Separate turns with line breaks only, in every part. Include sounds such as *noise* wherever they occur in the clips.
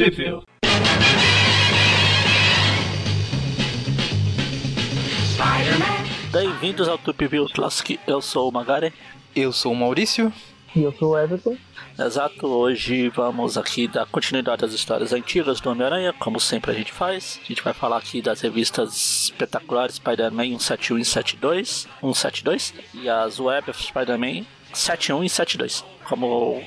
Review.
Bem-vindos ao Tup Review Classic. Eu sou o Magari.
Eu sou o Maurício.
E eu sou o Everton.
Exato, hoje vamos aqui dar continuidade às histórias antigas do Homem-Aranha, como sempre a gente faz. A gente vai falar aqui das revistas espetaculares Spider-Man 171 e 172, 172 e as Web of Spider-Man 71 e 72. Como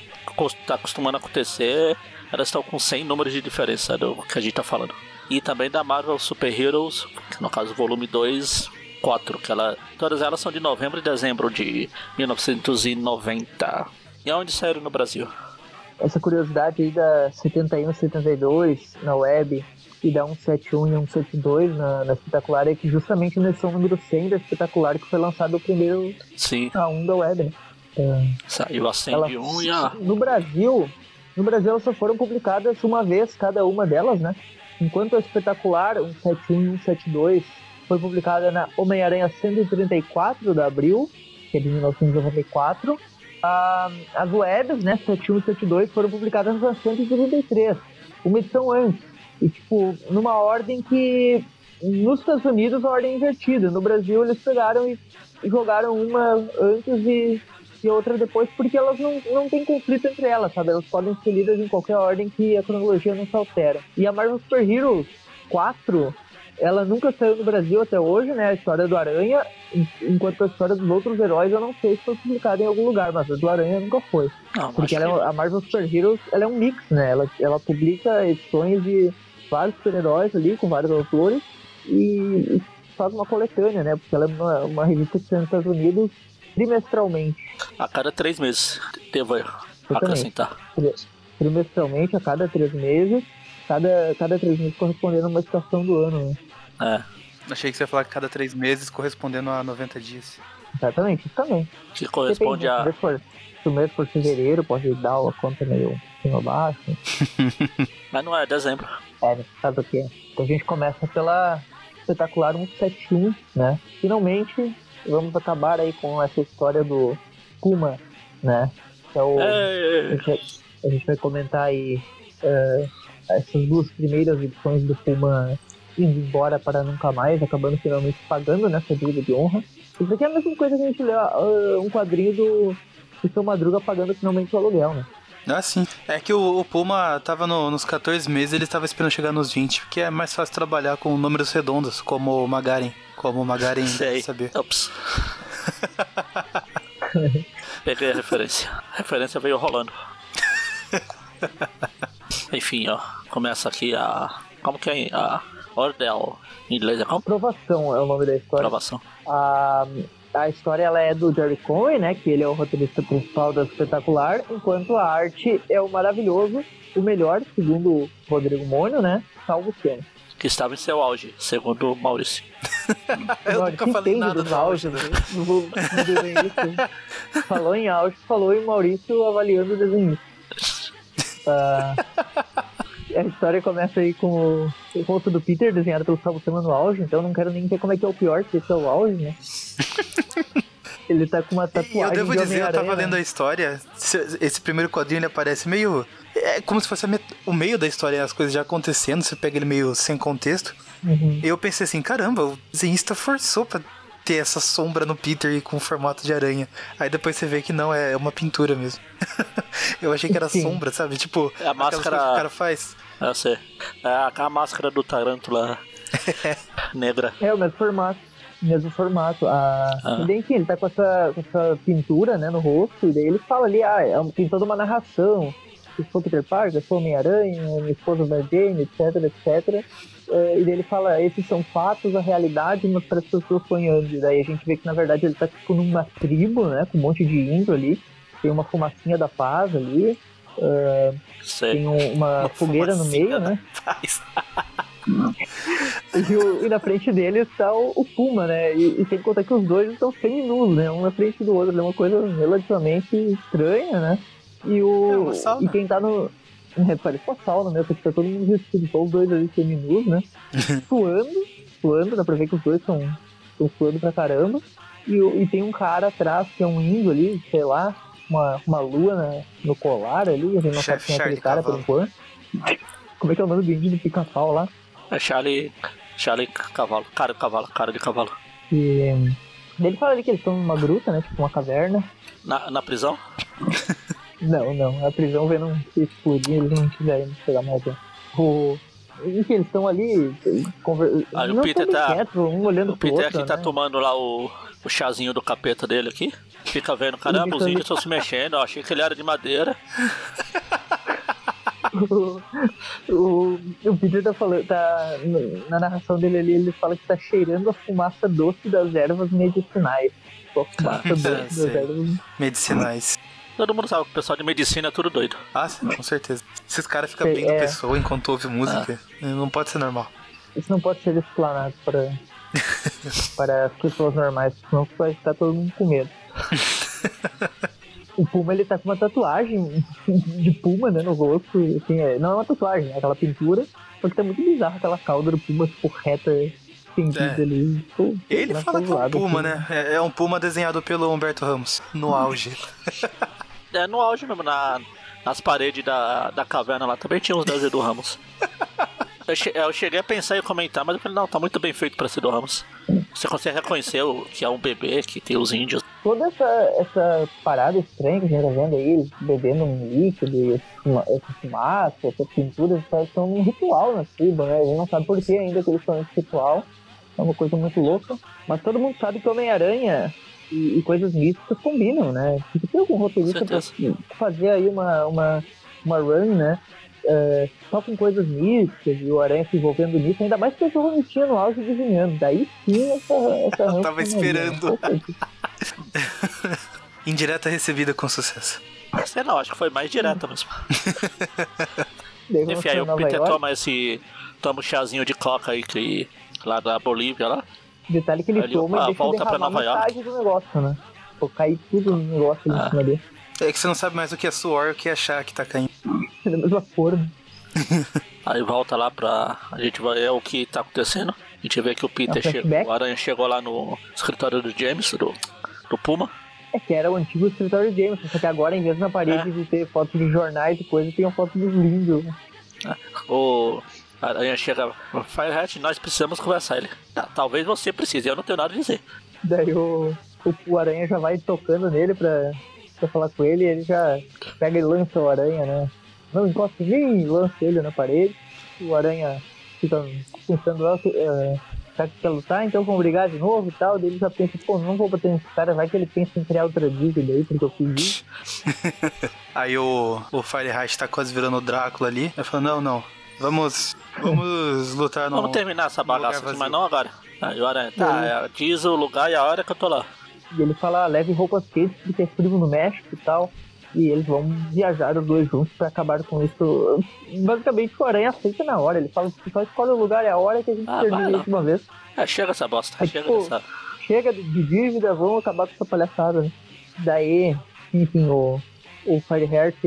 está acostumando acontecer, elas estão com 100 números de diferença do que a gente está falando. E também da Marvel Super Heroes, no caso volume 2, 4, que ela, todas elas são de novembro e dezembro de 1990. E aonde saíram no Brasil?
Essa curiosidade aí da 71 e 72 na web e da 171 e 172 na, na espetacular é que justamente nesse número 100 da espetacular que foi lançado o primeiro
Sim.
A1 da web, né? É,
Saiu a 100
ela-
e a.
No Brasil, no Brasil só foram publicadas uma vez cada uma delas, né? Enquanto a espetacular 171 e 172 foi publicada na Homem-Aranha 134 de abril, que é de 1994. Ah, as webs, né, 71 e 72, foram publicadas na 133, uma edição antes. E, tipo, numa ordem que, nos Estados Unidos, a ordem é invertida. No Brasil, eles pegaram e jogaram uma antes e, e outra depois, porque elas não, não tem conflito entre elas, sabe? Elas podem ser lidas em qualquer ordem que a cronologia não se altera. E a Marvel Super Heroes 4, ela nunca saiu no Brasil até hoje, né? A história do Aranha, en- enquanto a história dos outros heróis eu não sei se foi publicada em algum lugar, mas a do Aranha nunca foi.
Não,
Porque ela é- a Marvel Super Heroes ela é um mix, né? Ela, ela publica edições de vários super-heróis ali, com vários autores, e, faz uma coletânea, né? Porque ela é uma, uma revista nos Estados Unidos trimestralmente.
a cada três meses devo acrescentar.
Tri- Trimestralmente, a cada três meses, cada, cada três meses correspondendo a uma estação do ano, né?
É,
Achei que você ia falar que cada três meses correspondendo a 90 dias.
Exatamente, isso também.
que corresponde
Depende,
a.
Se for, se o mês for fevereiro, pode dar a conta meio cima baixo. *laughs*
Mas não é dezembro.
É, nesse caso aqui. é. Então a gente começa pela espetacular 171, né? Finalmente, vamos acabar aí com essa história do Puma, né? Que é o... A
É,
gente vai, a gente vai comentar aí eh, essas duas primeiras edições do Puma indo embora para nunca mais, acabando finalmente pagando nessa dívida de honra. Isso aqui é a mesma coisa que a gente lê ah, um quadrinho do, do seu Madruga pagando finalmente o aluguel, né?
Ah, sim. É que o, o Puma tava no- nos 14 meses, ele tava esperando chegar nos 20, porque é mais fácil trabalhar com números redondos, como o Magaren. Como o Magaren
sei.
saber.
Ops. *laughs* Peguei a referência. A referência veio rolando. *laughs* Enfim, ó. Começa aqui a. Como que é? A Ordel. Em inglês é como?
Aprovação é o nome da história.
Aprovação.
A, a história ela é do Jerry Conway, né? Que ele é o roteirista principal da Espetacular, enquanto a arte é o maravilhoso, o melhor, segundo o Rodrigo Mônio, né? Salvo Ken.
Que estava em seu auge, segundo o Maurício. *laughs*
Eu
Não,
nunca falei nada
do auge, né? do, do desenhista. Falou em auge, falou em Maurício avaliando o desenho. *laughs* Ah, a história começa aí com o, o rosto do Peter desenhado pelo Salvo Sama no auge, então eu não quero nem ver como é que é o pior, se esse é o auge, né? *laughs* Ele tá com uma
E
tatuagem
eu devo
de
dizer, eu tava lendo
né?
a história, esse primeiro quadrinho ele aparece meio. É como se fosse met- o meio da história, as coisas já acontecendo, você pega ele meio sem contexto.
Uhum.
E eu pensei assim, caramba, o desenhista forçou pra ter essa sombra no Peter e com formato de aranha. Aí depois você vê que não, é uma pintura mesmo. *laughs* eu achei que era
Sim.
sombra, sabe? Tipo,
É a máscara-
que o cara faz.
Eu sei. É a, a máscara do Tarântula *laughs* negra.
É o mesmo formato. Mesmo formato. Ah,
Ah.
E daí, enfim, ele tá com essa, com essa pintura né, no rosto, e daí ele fala ali, ah, é tem toda uma narração. Eu sou Peter Parker, eu sou Homem-Aranha, minha esposa da Jane, etc, etc. Eh, e daí ele fala, esses são fatos, a realidade, mas para as pessoas sonhando. E daí a gente vê que, na verdade, ele tá tipo numa tribo, né, com um monte de índio ali. Tem uma fumacinha da paz ali.
Sei.
tem um- uma,
Uma
fogueira no meio, né? E, o- e na frente dele está o, o Puma, né? E, e sem contar que os dois estão seminus, né? Um na frente do outro. É uma coisa relativamente estranha, né? E
É
o.
sauna.
e quem tá no. É, parece uma sauna mesmo, porque tá todo mundo vestido, só os dois ali seminus, né? *laughs* suando, suando, dá pra ver que os dois estão suando pra caramba. E, e tem um cara atrás que é um índio ali, sei lá, uma, uma lua na- no colar ali, a gente não sabe quem é aquele cara por enquanto. Como é que é o nome do índio do pica-pau lá?
É Charlie. Charlie Cavalo. Cara de cavalo, cara de cavalo.
E. Ele fala ali que eles estão numa gruta, né? Tipo uma caverna.
Na, na prisão? *laughs*
Não, não. A prisão vendo se explodir, eles não tiveram chegar mais lá. O. Enfim, eles estão ali. Conver...
Aí o Peter tá-
quietos, um olhando
O
pro
Peter
outro,
aqui tá
né?
tomando lá o, o chazinho do capeta dele aqui. Fica vendo, caramba, os índios estão se mexendo. Eu achei que ele era de madeira.
o, o, o Peter tá falando, tá, na narração dele ali, ele fala que tá cheirando a fumaça doce das ervas medicinais. A fumaça *laughs* doce das ervas.
Medicinais.
Todo mundo sabe que o pessoal de medicina é tudo doido.
Ah, sim, com certeza. Esses caras ficam
É.
bem da pessoa enquanto ouve música. Não pode ser normal.
Isso não pode ser explanado para, *laughs* para as pessoas normais, senão vai ficar todo mundo com medo. *laughs* O Puma ele tá com uma tatuagem de Puma né, no rosto. e, Assim, é, não é uma tatuagem, é aquela pintura. Só que tá muito bizarro aquela cauda do Puma, tipo, reta, estendida
É.
ali. Tipo,
Ele fala que é um
lado,
puma,
assim.
né? É, é um puma desenhado pelo Humberto Ramos, no auge. *laughs*
É no auge mesmo, na, nas paredes da, da caverna lá também tinha uns desenhos do Ramos. *laughs* Eu, che- eu cheguei a pensar em comentar, mas eu falei, não, tá muito bem feito pra ser do Ramos. Você consegue reconhecer o, que é um bebê, que tem os índios.
Toda essa, essa parada estranha que a gente tá vendo aí, eles bebendo um líquido, e esse essa fumaça, essas pinturas, estão num ritual na tribo, né? A gente não sabe por que ainda que eles estão nesse ritual. É uma coisa muito louca. Mas todo mundo sabe que Homem-Aranha e, e coisas místicas combinam, né? Porque tem algum roteirista pra fazer aí uma, uma, uma run, né? é, só com coisas místicas e o Aranha se envolvendo nisso, ainda mais que eu tinha no auge Juliano. Daí sim essa, essa *laughs* run
tava
funcionaria, né? *laughs*
Indireta recebida com sucesso.
Sei não, acho que foi mais direta mesmo. *laughs* Enfim, aí o Peter
York.
toma esse. Toma o chazinho de coca aí que. Lá da Bolívia lá.
Detalhe que ele
Ele,
toma e deixa
volta pra Nova York.
do negócio, né? Pô, cair tudo no negócio ali
Ah.
em cima dele.
É que você não sabe mais o que é suor e o que é chá que tá caindo.
Da mesma forma. *laughs*
Aí volta lá pra. A gente vai. É o que tá acontecendo. A gente vê que o Peter
É um
chegou. O Aranha chegou lá no escritório do James, do, do Puma.
É que era o antigo escritório de Jameson, só que agora, em vez na parede
É.
de ter fotos de jornais e coisa, tem uma foto dos lindos.
O Aranha chega. Firehat, nós precisamos conversar. Ele. "Ah, talvez você precise, eu não tenho nada a dizer.
Daí o, o, o Aranha já vai tocando nele pra, pra falar com ele, e ele já pega e lança o Aranha, né? Não encosta em mim, lança ele na parede. O Aranha fica pensando, ah, que, será que quer lutar? Então vamos brigar de novo e tal. Daí ele já pensa, pô, não vou bater nesse cara, vai que ele pensa em criar outra dívida aí, porque eu fiz isso. *laughs*
Aí o, o Fireheart tá quase virando o Drácula ali. Ele falou, não, não. Vamos. Vamos lutar no.
Vamos terminar essa bagaça aqui, mas não agora. Aí o Aranha, tá, é, diz o lugar e a hora que eu tô lá.
E ele fala, ah, leve roupas quentes porque é frio no México e tal. E eles vão viajar os dois juntos pra acabar com isso. Basicamente o Aranha aceita na hora. Ele fala que só escolhe o lugar e a hora que a gente
Ah,
termina
vai
a
lá.
última vez.
É, chega essa bosta,
É
chega
tipo-
dessa.
Chega de dívida, vamos acabar com essa palhaçada, né? Daí, enfim, o, o Fireheart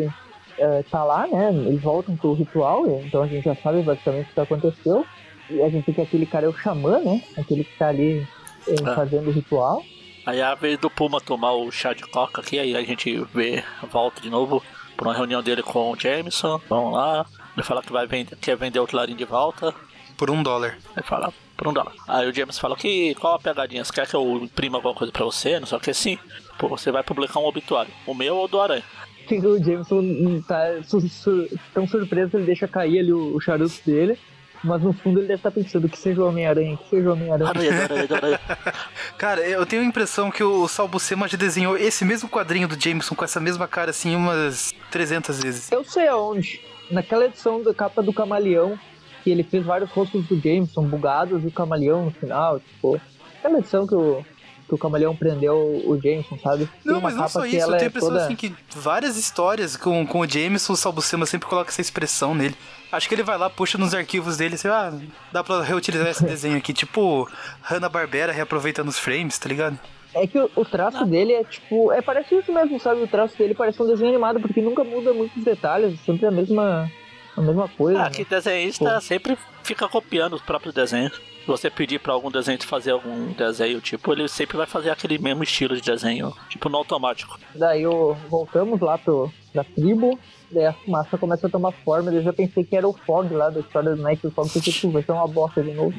eh, tá lá, né? Eles voltam pro ritual, então a gente já sabe basicamente o que aconteceu. E a gente tem que aquele cara é o xamã, né? Aquele que tá ali eh,
Ah.
fazendo o ritual.
Aí é a vez do Puma tomar o chá de coca aqui, aí a gente vê, volta de novo pra uma reunião dele com o Jameson. Vamos lá. Ele fala que vai vender, quer vender o Clarim de volta.
Por um dólar.
Ele fala, por um dólar. Aí o James fala que qual a pegadinha? Você quer que eu imprima alguma coisa pra você? Não sei o que sim. Pô, você vai publicar um obituário. O meu ou o do Aranha?
O Jameson tá su- su- tão surpreso que ele deixa cair ali o, o charuto dele. Mas no fundo ele deve estar pensando que seja o Homem-Aranha, que seja o Homem-Aranha.
Aranha, Aranha, Aranha. *laughs*
Cara, eu tenho a impressão que o Sal Buscema já desenhou esse mesmo quadrinho do Jameson com essa mesma cara assim umas 300 vezes.
Eu sei aonde. Naquela edição da capa do Camaleão, que ele fez vários rostos do Jameson bugados e o Camaleão no final, tipo. Aquela edição que o, que o Camaleão prendeu o Jameson, sabe? Tem
Não,
uma
mas não só isso, eu
ela
tenho a
é
impressão
toda...
assim que várias histórias com, com o Jameson, o Sal Buscema sempre coloca essa expressão nele. Acho que ele vai lá, puxa nos arquivos dele, assim, ah, dá pra reutilizar esse *laughs* desenho aqui, tipo Hanna-Barbera reaproveitando os frames, tá ligado?
É que o, traço dele é tipo. É, parece isso mesmo, sabe? O traço dele parece um desenho animado, porque nunca muda muitos detalhes, sempre a mesma, a mesma coisa.
Ah,
né?
que desenhista
Pô.
sempre fica copiando os próprios desenhos. Se você pedir pra algum desenho fazer algum desenho, tipo, ele sempre vai fazer aquele mesmo estilo de desenho, tipo no automático.
Daí eu, voltamos lá pro, pra tribo, daí a fumaça começa a tomar forma, eu já pensei que era o Fog lá da história do Night Fog, porque tipo, vai ser uma bosta de novo.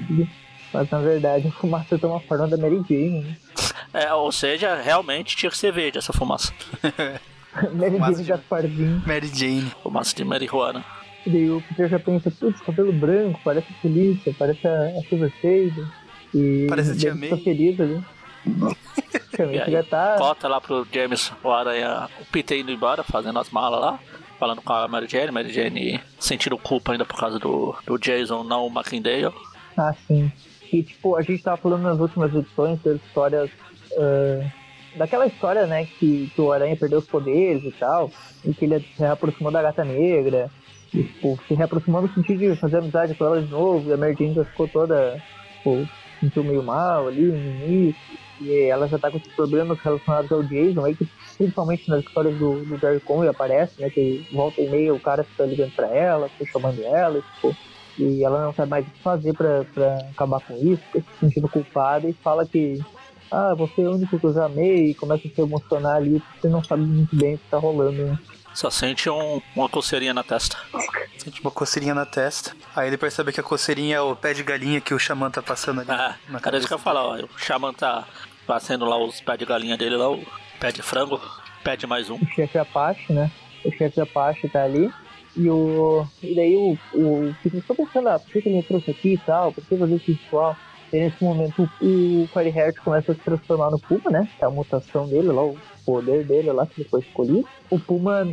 Mas na verdade a fumaça toma forma da Mary Jane, né?
É, ou seja, realmente tinha que ser verde essa fumaça. *laughs*
Mary
Fumaça
Jane
de-
Gasparzinho.
Mary Jane.
Fumaça de marihuana.
E daí o Peter já pensa, putz, cabelo branco, parece a polícia, parece a, a Silver Sage. E
Parece a Tia May.
fica feliz ali.
E aí,
já tá.
Cota lá pro James, o Aranha, o Peter indo embora, fazendo as malas lá. Falando com a Mary Jane, Mary Jane sentindo culpa ainda por causa do, do Jason, não o McIndale.
Ah, sim. E tipo, a gente tava falando nas últimas edições das histórias. ah, daquela história, né, que, que o Aranha perdeu os poderes e tal, e que ele se reaproximou da gata negra, tipo, se reaproximou no sentido de fazer amizade com ela de novo, e a Mary já ficou toda, tipo, se sentiu meio mal ali início, e ela já tá com esses problemas relacionados ao Jason, aí que principalmente nas histórias do, do Jerry Conway aparece, né, que volta e meia o cara fica ligando pra ela, fica chamando ela, e, tipo, e ela não sabe mais o que fazer pra, pra acabar com isso, fica se sentindo culpada e fala que ah, você é o único que eu já amei e começa a se emocionar ali você não sabe muito bem o que tá rolando, né?
Só sente um- uma coceirinha na testa.
Sente uma coceirinha na testa. Aí ele percebe que a coceirinha é o pé de galinha que o Xamã tá passando ali.
Ah,
na
era isso que eu falar, ó. O Xamã tá fazendo lá os pés de galinha dele lá, o pé de frango, pé de mais um.
O chefe Apache, né? O chefe Apache tá ali. E o. E daí o. o Peter ficou pensando, ah, por que, ele me trouxe aqui e tal? Por que fazer esse ritual? E nesse momento o, o Fireheart começa a se transformar no Puma, né? Que é a mutação dele lá, o poder dele lá que ele foi escolhido. O Puma,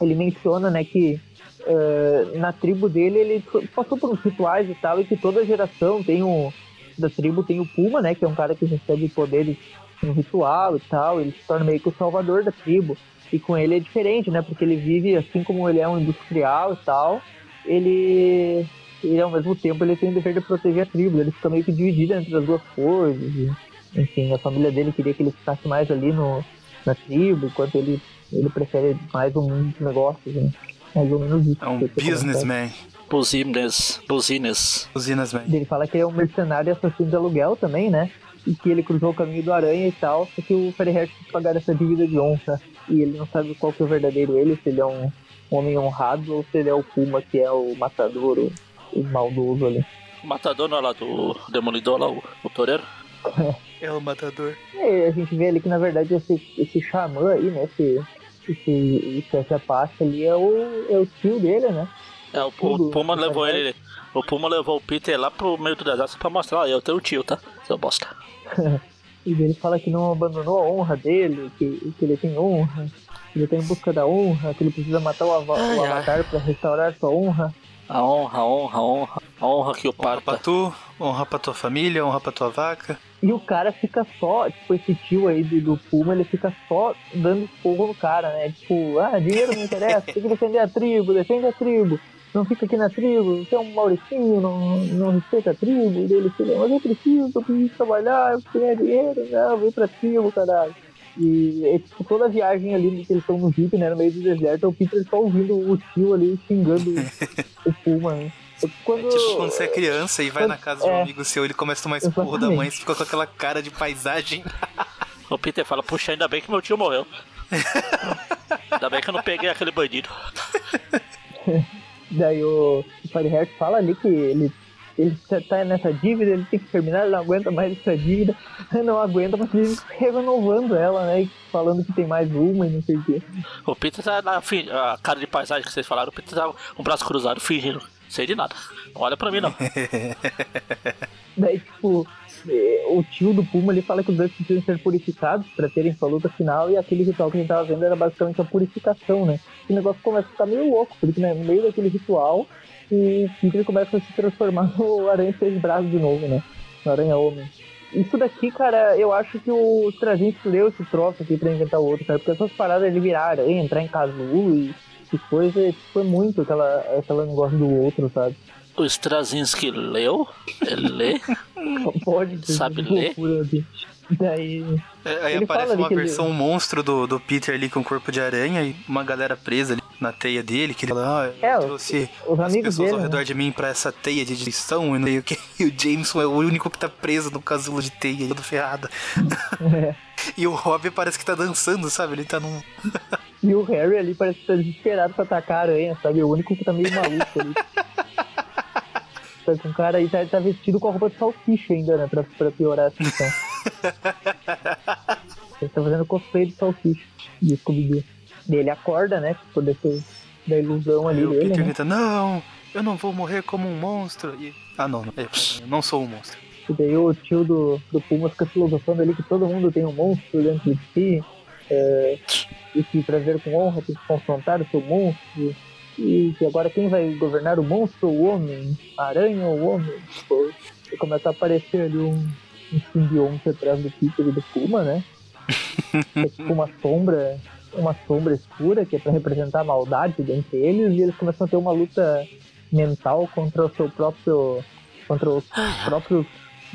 ele menciona, né, que eh, na tribo dele ele passou por uns rituais e tal, e que toda geração tem o. Da tribo tem o Puma, né? Que é um cara que recebe poderes no ritual e tal. Ele se torna meio que o salvador da tribo. E com ele é diferente, né? Porque ele vive, assim como ele é um industrial e tal, ele, ele ao mesmo tempo ele tem o dever de proteger a tribo. Ele fica meio que dividido entre as duas coisas. E, enfim, a família dele queria que ele ficasse mais ali no, na tribo, enquanto ele, ele prefere mais o mundo dos negócios, né? Mais ou menos isso.
É um businessman.
Buzines, buzines.
Usinasman.
Ele fala que ele é um mercenário e assassino de aluguel também, né? E que ele cruzou o caminho do aranha e tal, só que o Ferreira tem que pagar essa dívida de honra. E ele não sabe qual que é o verdadeiro ele, se ele é um homem honrado ou se ele é o Puma, que é o matador, o, o maldoso ali.
O matador não é lá do Demolidor, lá, o, o toureiro.
É o matador.
E aí a gente vê ali que na verdade esse, esse xamã aí, né? Esse, esse, esse Apache ali é o, é o tio dele, né?
É, o, o Puma levou ele. O Puma levou o Peter lá pro meio do deserto pra mostrar, ó, eu tenho o tio, tá? Seu bosta. *laughs*
E ele fala que não abandonou a honra dele, que, que ele tem honra, que ele tá em busca da honra, que ele precisa matar o, ava-
Ai,
o
ai.
avatar pra restaurar sua honra.
A honra, a honra, a honra. A honra que o
Honra pra
parta.
tu, honra pra tua família, honra pra tua vaca.
E o cara fica só, tipo, esse tio aí do, do Puma, ele fica só dando fogo no cara, né? Tipo, ah, dinheiro não interessa, tem que defender a tribo, defende a tribo. Não fica aqui na tribo, você é um Mauricinho, não, não respeita a tribo. E ele fica, mas eu preciso, eu preciso trabalhar, eu preciso ganhar dinheiro. Não, vem pra tribo, caralho. E é, tipo, toda a viagem ali que eles estão no Jeep, né, no meio do deserto, é o Peter só ouvindo o tio ali xingando o *laughs* Puma, né? Quando...
É tipo quando você é criança e vai na casa de um
É.
amigo seu, ele começa a tomar esporro da mãe, você fica com aquela cara de paisagem. *laughs*
O Peter fala, puxa, ainda bem que meu tio morreu. *laughs* ainda bem que eu não peguei aquele bandido. *laughs*
Daí o Fireheart fala ali que ele, ele tá- tá nessa dívida, ele tem que terminar, ele não aguenta mais essa dívida. Não aguenta, mas ele renovando ela, né? e Falando que tem mais uma e não sei o quê.
O Peter tá na a cara de paisagem que vocês falaram, o Peter tá com o braço cruzado, fingindo. Sei de nada. Olha pra mim, não. *laughs*
Daí, tipo, eh, o tio do Puma ele fala que os dois precisam ser purificados pra terem sua luta final e aquele ritual que a gente tava vendo era basicamente a purificação, né? O negócio começa a ficar meio louco, porque né, no meio daquele ritual o Peter começa a se transformar *laughs* no Aranha de Seis Braços de novo, né? No Aranha Homem. Isso daqui, cara, eu acho que o Straczynski leu esse troço aqui pra inventar o outro, cara, porque essas paradas ele virar aranha, entrar em casulo e, e coisa, tipo, é muito aquela, aquela negócio do outro, sabe?
O Straczynski leu? Ele lê?
Não pode
Sabe
que
ler?
loucura, bicho. Daí.
É, Aí
Ele
aparece uma
que ele-
versão monstro do, do Peter ali com corpo de aranha e uma galera presa ali na teia dele, que ele fala, ah,
É,
trouxe
os
as
amigos
pessoas
dele,
ao
né?
redor de mim pra essa teia de destruição, e o que. *laughs* E o Jameson é o único que tá preso no casulo de teia, todo ferrado.
É. *laughs*
E o Rob parece que tá dançando, sabe? Ele tá num. *laughs*
E o Harry ali parece que tá desesperado pra atacar a aranha, sabe? O único que tá meio maluco ali. *laughs* Tá com o cara aí, tá, tá vestido com a roupa de salsicha ainda, né? Pra, pra piorar a situação. *laughs* Ele tá fazendo cosplay de salsicha de Scooby-Doo. E ele acorda, né? Por desse, da ilusão ali
Aí o
dele,
Peter
né?
grita, não, eu não vou morrer como um monstro. E... Ah, não, não, eu não sou um monstro.
E daí o tio do, do Puma fica filosofando ali que todo mundo tem um monstro dentro de si. É, e que pra ver com honra tem que confrontar o seu monstro. E que agora quem vai governar o monstro ou o homem? A aranha ou o homem? Pô, e começa a aparecer ali um, um simbionte atrás do Peter e do Puma, né? *laughs* É tipo uma sombra, uma sombra escura que é pra representar a maldade dentre eles. E eles começam a ter uma luta mental contra o seu próprio. contra os próprios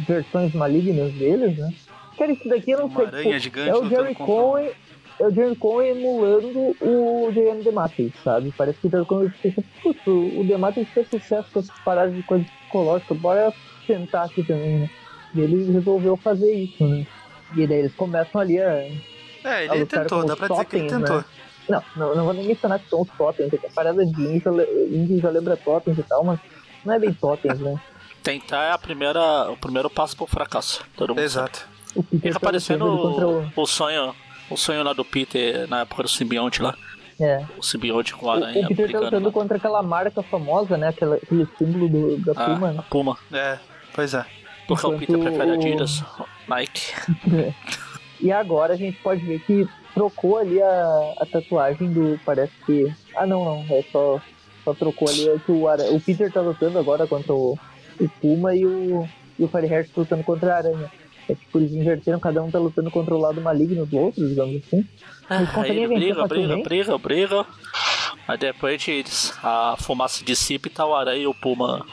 versões malignas deles, né? Cara, isso daqui eu não
Uma
sei. tipo,
gigante
é o Jerry Cohen. É o Jerry Cohen emulando o J.M. The Matrix, sabe? Parece que o Jerry Cohen pensa, putz, o The Matrix fez sucesso com essas paradas de coisa psicológica, bora tentar aqui também, né? E ele resolveu fazer isso, né? E daí eles começam ali a.
É, ele
caras
tentou,
com
dá pra dizer que ele
totens,
tentou.
né? Não, não, não vou nem mencionar que são os totens, porque a parada de índio, já le- índio já lembra totens e tal, mas não é bem totens, né? *laughs*
Tentar é a primeira, o primeiro passo pro fracasso. Todo mundo sabe.
O Peter
Fica
tá
parecendo
lutando contra
o, o sonho. O sonho lá do Peter na época do simbionte lá.
É.
O simbionte com a
O,
aranha
o Peter tá lutando
lá.
contra aquela marca famosa, né? Aquela, aquele símbolo do, da
Ah,
Puma,
a
né?
Puma.
É, pois é.
Porque o
Enquanto
Peter prefere
o-
Adidas, Nike. *laughs*
E agora a gente pode ver que trocou ali a, a tatuagem do. Parece que. Ah, não, não. É só, só trocou ali. É que o, ara- o Peter tá lutando agora contra o, o Puma e o, e o Fireheart lutando contra a Aranha. É tipo, eles inverteram, cada um tá lutando contra o lado maligno do outro, digamos assim. Eles
Aí
conseguem
ele
vencer
briga, briga, briga, briga. Aí depois eles, a fumaça dissipa e tá o aranha e o Puma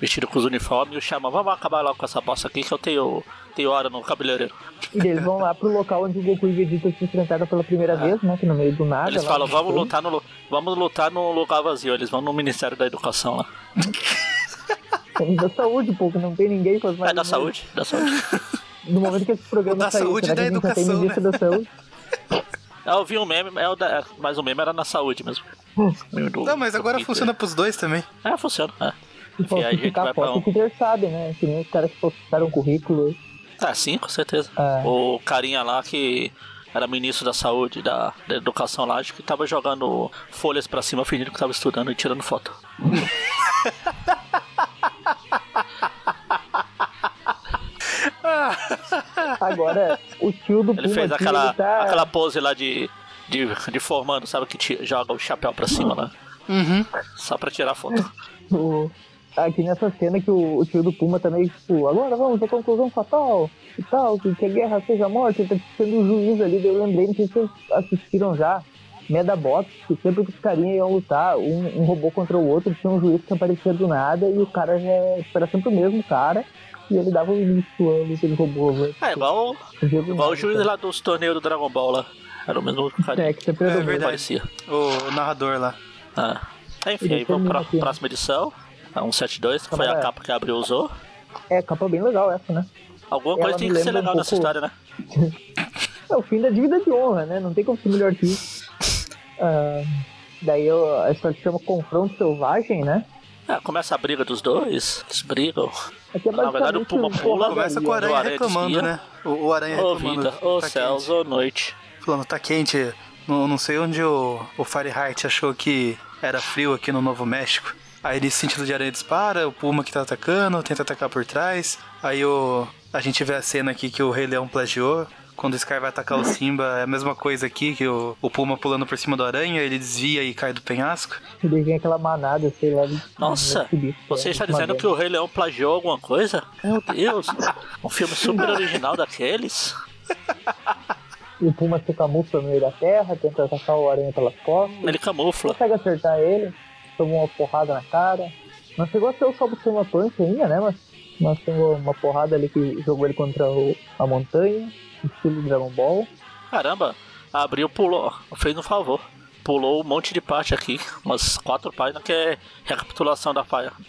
vestido com os uniformes e o Xamã, vamos acabar logo com essa bosta aqui que eu tenho, tenho hora no cabeleireiro.
E eles vão lá pro local onde o Goku e o Vegeta se enfrentaram pela primeira vez, né? Que no meio do nada.
Eles falam, vamos lutar, no, vamos lutar no lugar vazio. Eles vão no Ministério da Educação lá. *laughs*
Da saúde, pô, que não tem ninguém faz mais.
É da saúde, da saúde. *laughs*
No momento que esse programa
da
saiu,
saúde
será
e da
tem
educação,
ministro da saúde? *laughs*
Eu vi um meme, é o da, mas o meme era na saúde mesmo. Do-
Não, mas agora funciona pros dois também.
É, funciona. É. E aí a gente
falsificar
vai
a
pra
foto,
um-
o Peter sabe, né? Que nem os caras que falsificaram o currículo.
Ah, sim, com certeza.
Ah.
O carinha lá que era ministro da saúde, da, da educação lá, acho que tava jogando folhas pra cima, fingindo que tava estudando e tirando foto. *laughs*
Agora, o tio do
Ele
Puma
fez aquela,
ele tá...
aquela pose lá de, de, de formando, sabe? Que ti- joga o chapéu pra cima lá.
Uhum.
Só pra tirar foto. *laughs*
o- Aqui nessa cena que o, o tio do Puma também, tipo, agora vamos à conclusão fatal e tal, que, que a guerra seja a morte, ele tá sendo o juiz ali, eu lembrei, não sei se vocês assistiram já, Medabots, que sempre que os carinhas iam lutar, um, um robô contra o outro, tinha um juiz que aparecia do nada e o cara já era sempre o mesmo cara, e ele dava o início à luta de robô, velho.
É, igual,
Igual
igual o juiz lá dos torneios do Dragon Ball lá. Era o mesmo carinha.
É, que sempre
É verdade.
Parecia.
O narrador lá.
Ah. Enfim,
Ele
aí vamos pra
aqui, né?
próxima edição. A 172, que foi a capa que a Abril usou.
É, capa bem legal essa, né?
Alguma
Ela
coisa tem que ser
lembra um
legal nessa
pouco-
história, né? *laughs*
É o fim da dívida de honra, né? Não tem como ser melhor que isso. Ah, daí eu, a história se chama Confronto Selvagem, né?
É, começa a briga dos dois, eles brigam.
Aqui é
Na verdade, o Puma
um
pula.
Começa com o Aranha reclamando, né? O, o Aranha
Ô
reclamando.
vida, ô
tá
céus,
quente.
ô noite.
Falando, tá quente. Não, não sei onde o, o Fireheart achou que era frio aqui no Novo México. Aí ele sentido de aranha dispara, o Puma que tá atacando, tenta atacar por trás. Aí o, a gente vê a cena aqui que o Rei Leão plagiou. Quando o Sky vai atacar o Simba, é a mesma coisa aqui, que o, o Puma pulando por cima do aranha, ele desvia e cai do penhasco.
E daí vem aquela manada, sei lá. de-
Nossa, você
é,
está dizendo que o Rei Leão plagiou alguma coisa? Meu Deus, um filme super original daqueles.
O Puma se camufla no meio da terra, tenta atacar o aranha pelas costas.
Ele camufla.
Consegue acertar ele, toma uma porrada na cara. Não chegou a ser o Salvo uma punch ainda, né? Mas, mas pegou uma porrada ali que jogou ele contra o, a montanha, estilo Dragon Ball.
Caramba, abriu, pulou, fez um favor. pulou um monte de parte aqui, umas quatro páginas que é recapitulação da,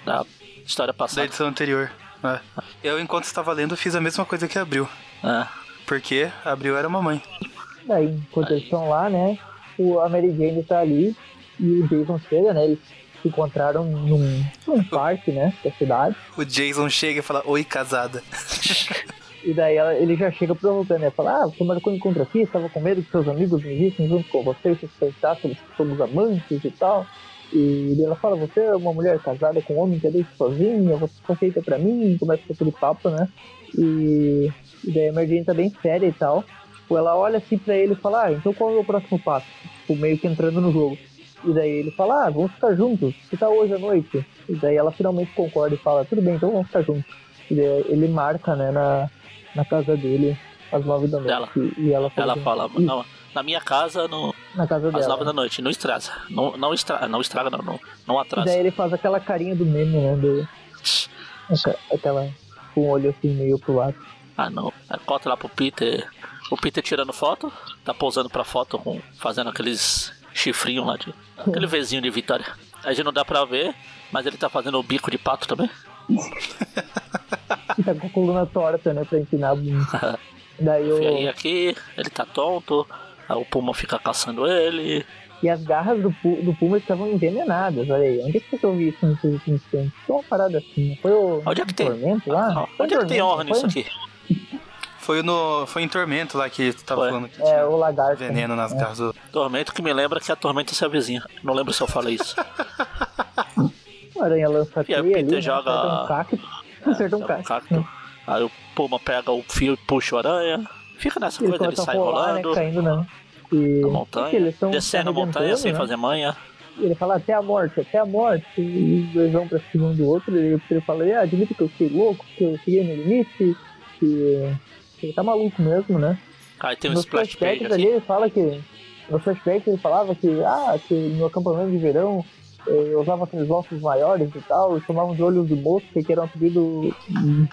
da história
Da
passada.
edição anterior. É. Eu, enquanto estava lendo, fiz a mesma coisa que abriu.
É.
Porque abriu era mamãe.
Daí, enquanto eles estão lá, né? O, a Mary Jane tá ali e o Jason chega, né? Eles se encontraram num, num parque, né? Da cidade.
O Jason chega e fala, oi, casada. *laughs*
E daí ela- ele já chega provocando, né? Fala, ah, você marcou encontro aqui, estava com medo que seus amigos me vissem junto com você e suspeitassem que somos amantes e tal. E ela fala, você é uma mulher casada com um homem que é deixa sozinha, você só aceita pra mim, começa com aquele papo, né? E, e daí a Mary tá bem séria e tal. Tipo, ela olha assim pra ele e fala, ah, então qual é o próximo passo? Tipo, meio que entrando no jogo. E daí ele fala, ah, vamos ficar juntos, que tal hoje à noite? E daí ela finalmente concorda e fala, tudo bem, então vamos ficar juntos. E daí ele marca, né, na, na casa dele às nove da noite.
Ela-
E, e ela fala,
Ela
assim,
fala,
"Isso,
não, na minha casa, no,
na casa
às
dela.
nove da noite, não estraga. Não, não, estraga, não estraga, não, não, não
E
atrasa.
daí ele faz aquela carinha do meme, né, do, aquela, com o olho assim meio pro lado.
Ah, não. Aí Corta lá pro Peter. O Peter tirando foto, tá pousando pra foto, com, fazendo aqueles chifrinhos lá, de, aquele *laughs* vezinho de vitória. A gente não dá pra ver, mas ele tá fazendo o bico de pato também. *laughs*
E *laughs* tá com a coluna torta, né, pra ensinar a bunda. *laughs* Daí
E aí
o,
aqui, ele tá tonto, aí o Puma fica caçando ele.
e as garras do, pu- do Puma estavam envenenadas, olha aí. Onde é que eu vi isso nesses últimos tempos? Foi uma parada assim, foi o
Onde é que tem?
Tormento lá?
Ah,
Foi
onde é que tem honra
foi?
nisso aqui?
Foi, no, foi em Tormento lá que tu tava
Foi.
falando que
É,
tinha
o lagarto.
veneno nas garras do...
Tormento que me lembra que a tormenta é seu vizinho. Não lembro se eu falei isso. *laughs*
O aranha lança
E
teia ali, né,
joga-
um cacto. Acerta um
Joga um
cacto.
cacto. Aí o Puma pega o fio e puxa o aranha. Fica nessa
Ele
coisa, ele sai
rolar,
rolando
né, caindo na, e...
na montanha, descendo a montanha sem
né?
fazer manha.
Ele fala até a morte, até a morte. E os dois vão pra cima um do outro. E ele fala, ah, admito que eu fiquei louco, que eu cheguei no limite, que, ele tá maluco mesmo, né?
Aí tem um
Nos
splash page
ali
aqui.
ele fala que. Nos flashbacks ele falava que, ah, que no acampamento de verão eu usava aqueles ossos maiores e tal, chamavam de olhos de mosca, que era um apelido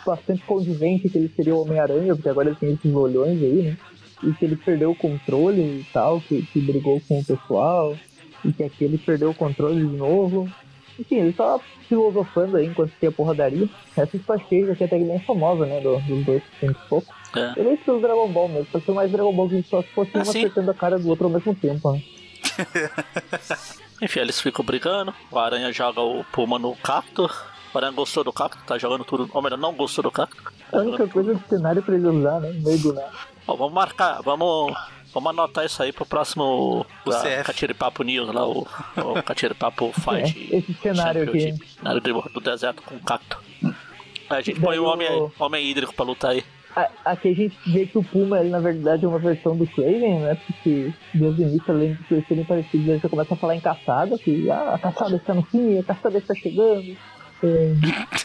bastante condizente que ele seria o Homem-Aranha, porque agora ele tem esses olhões aí, né? E que ele perdeu o controle e tal, que, que brigou com o pessoal, e que aqui ele perdeu o controle de novo. Enfim, ele só filosofando aí enquanto tem a porradaria. Essa flashbacks aqui até que bem famosa, né? do- Dos dois, tem pouco.
É.
Eu nem pelo Dragon Ball mesmo, só que mais Dragon Ball que só se fosse
Ah,
um acertando a cara do outro ao mesmo tempo, né? *laughs*
Enfim, eles ficam brigando. O Aranha joga o Puma no cacto. O Aranha gostou do cacto, tá jogando tudo. Ou melhor, não gostou do cacto.
A única coisa do cenário pra ele usar, né? No meio do nada.
Ó, vamos marcar, vamos, vamos anotar isso aí pro próximo. Catiripapo News lá, o, o Catiripapo *laughs* Fight.
É, esse cenário aqui.
Cenário do, do deserto com cacto. Aí a gente põe o
o-
homem, homem hídrico pra lutar aí.
Aqui a gente vê que o Puma, ele na verdade é uma versão do Craven, né? Porque desde o início, além de ter serem parecidos, ele já começa a falar em caçada, que ah, a caçada está no fim, a caçada está chegando. É,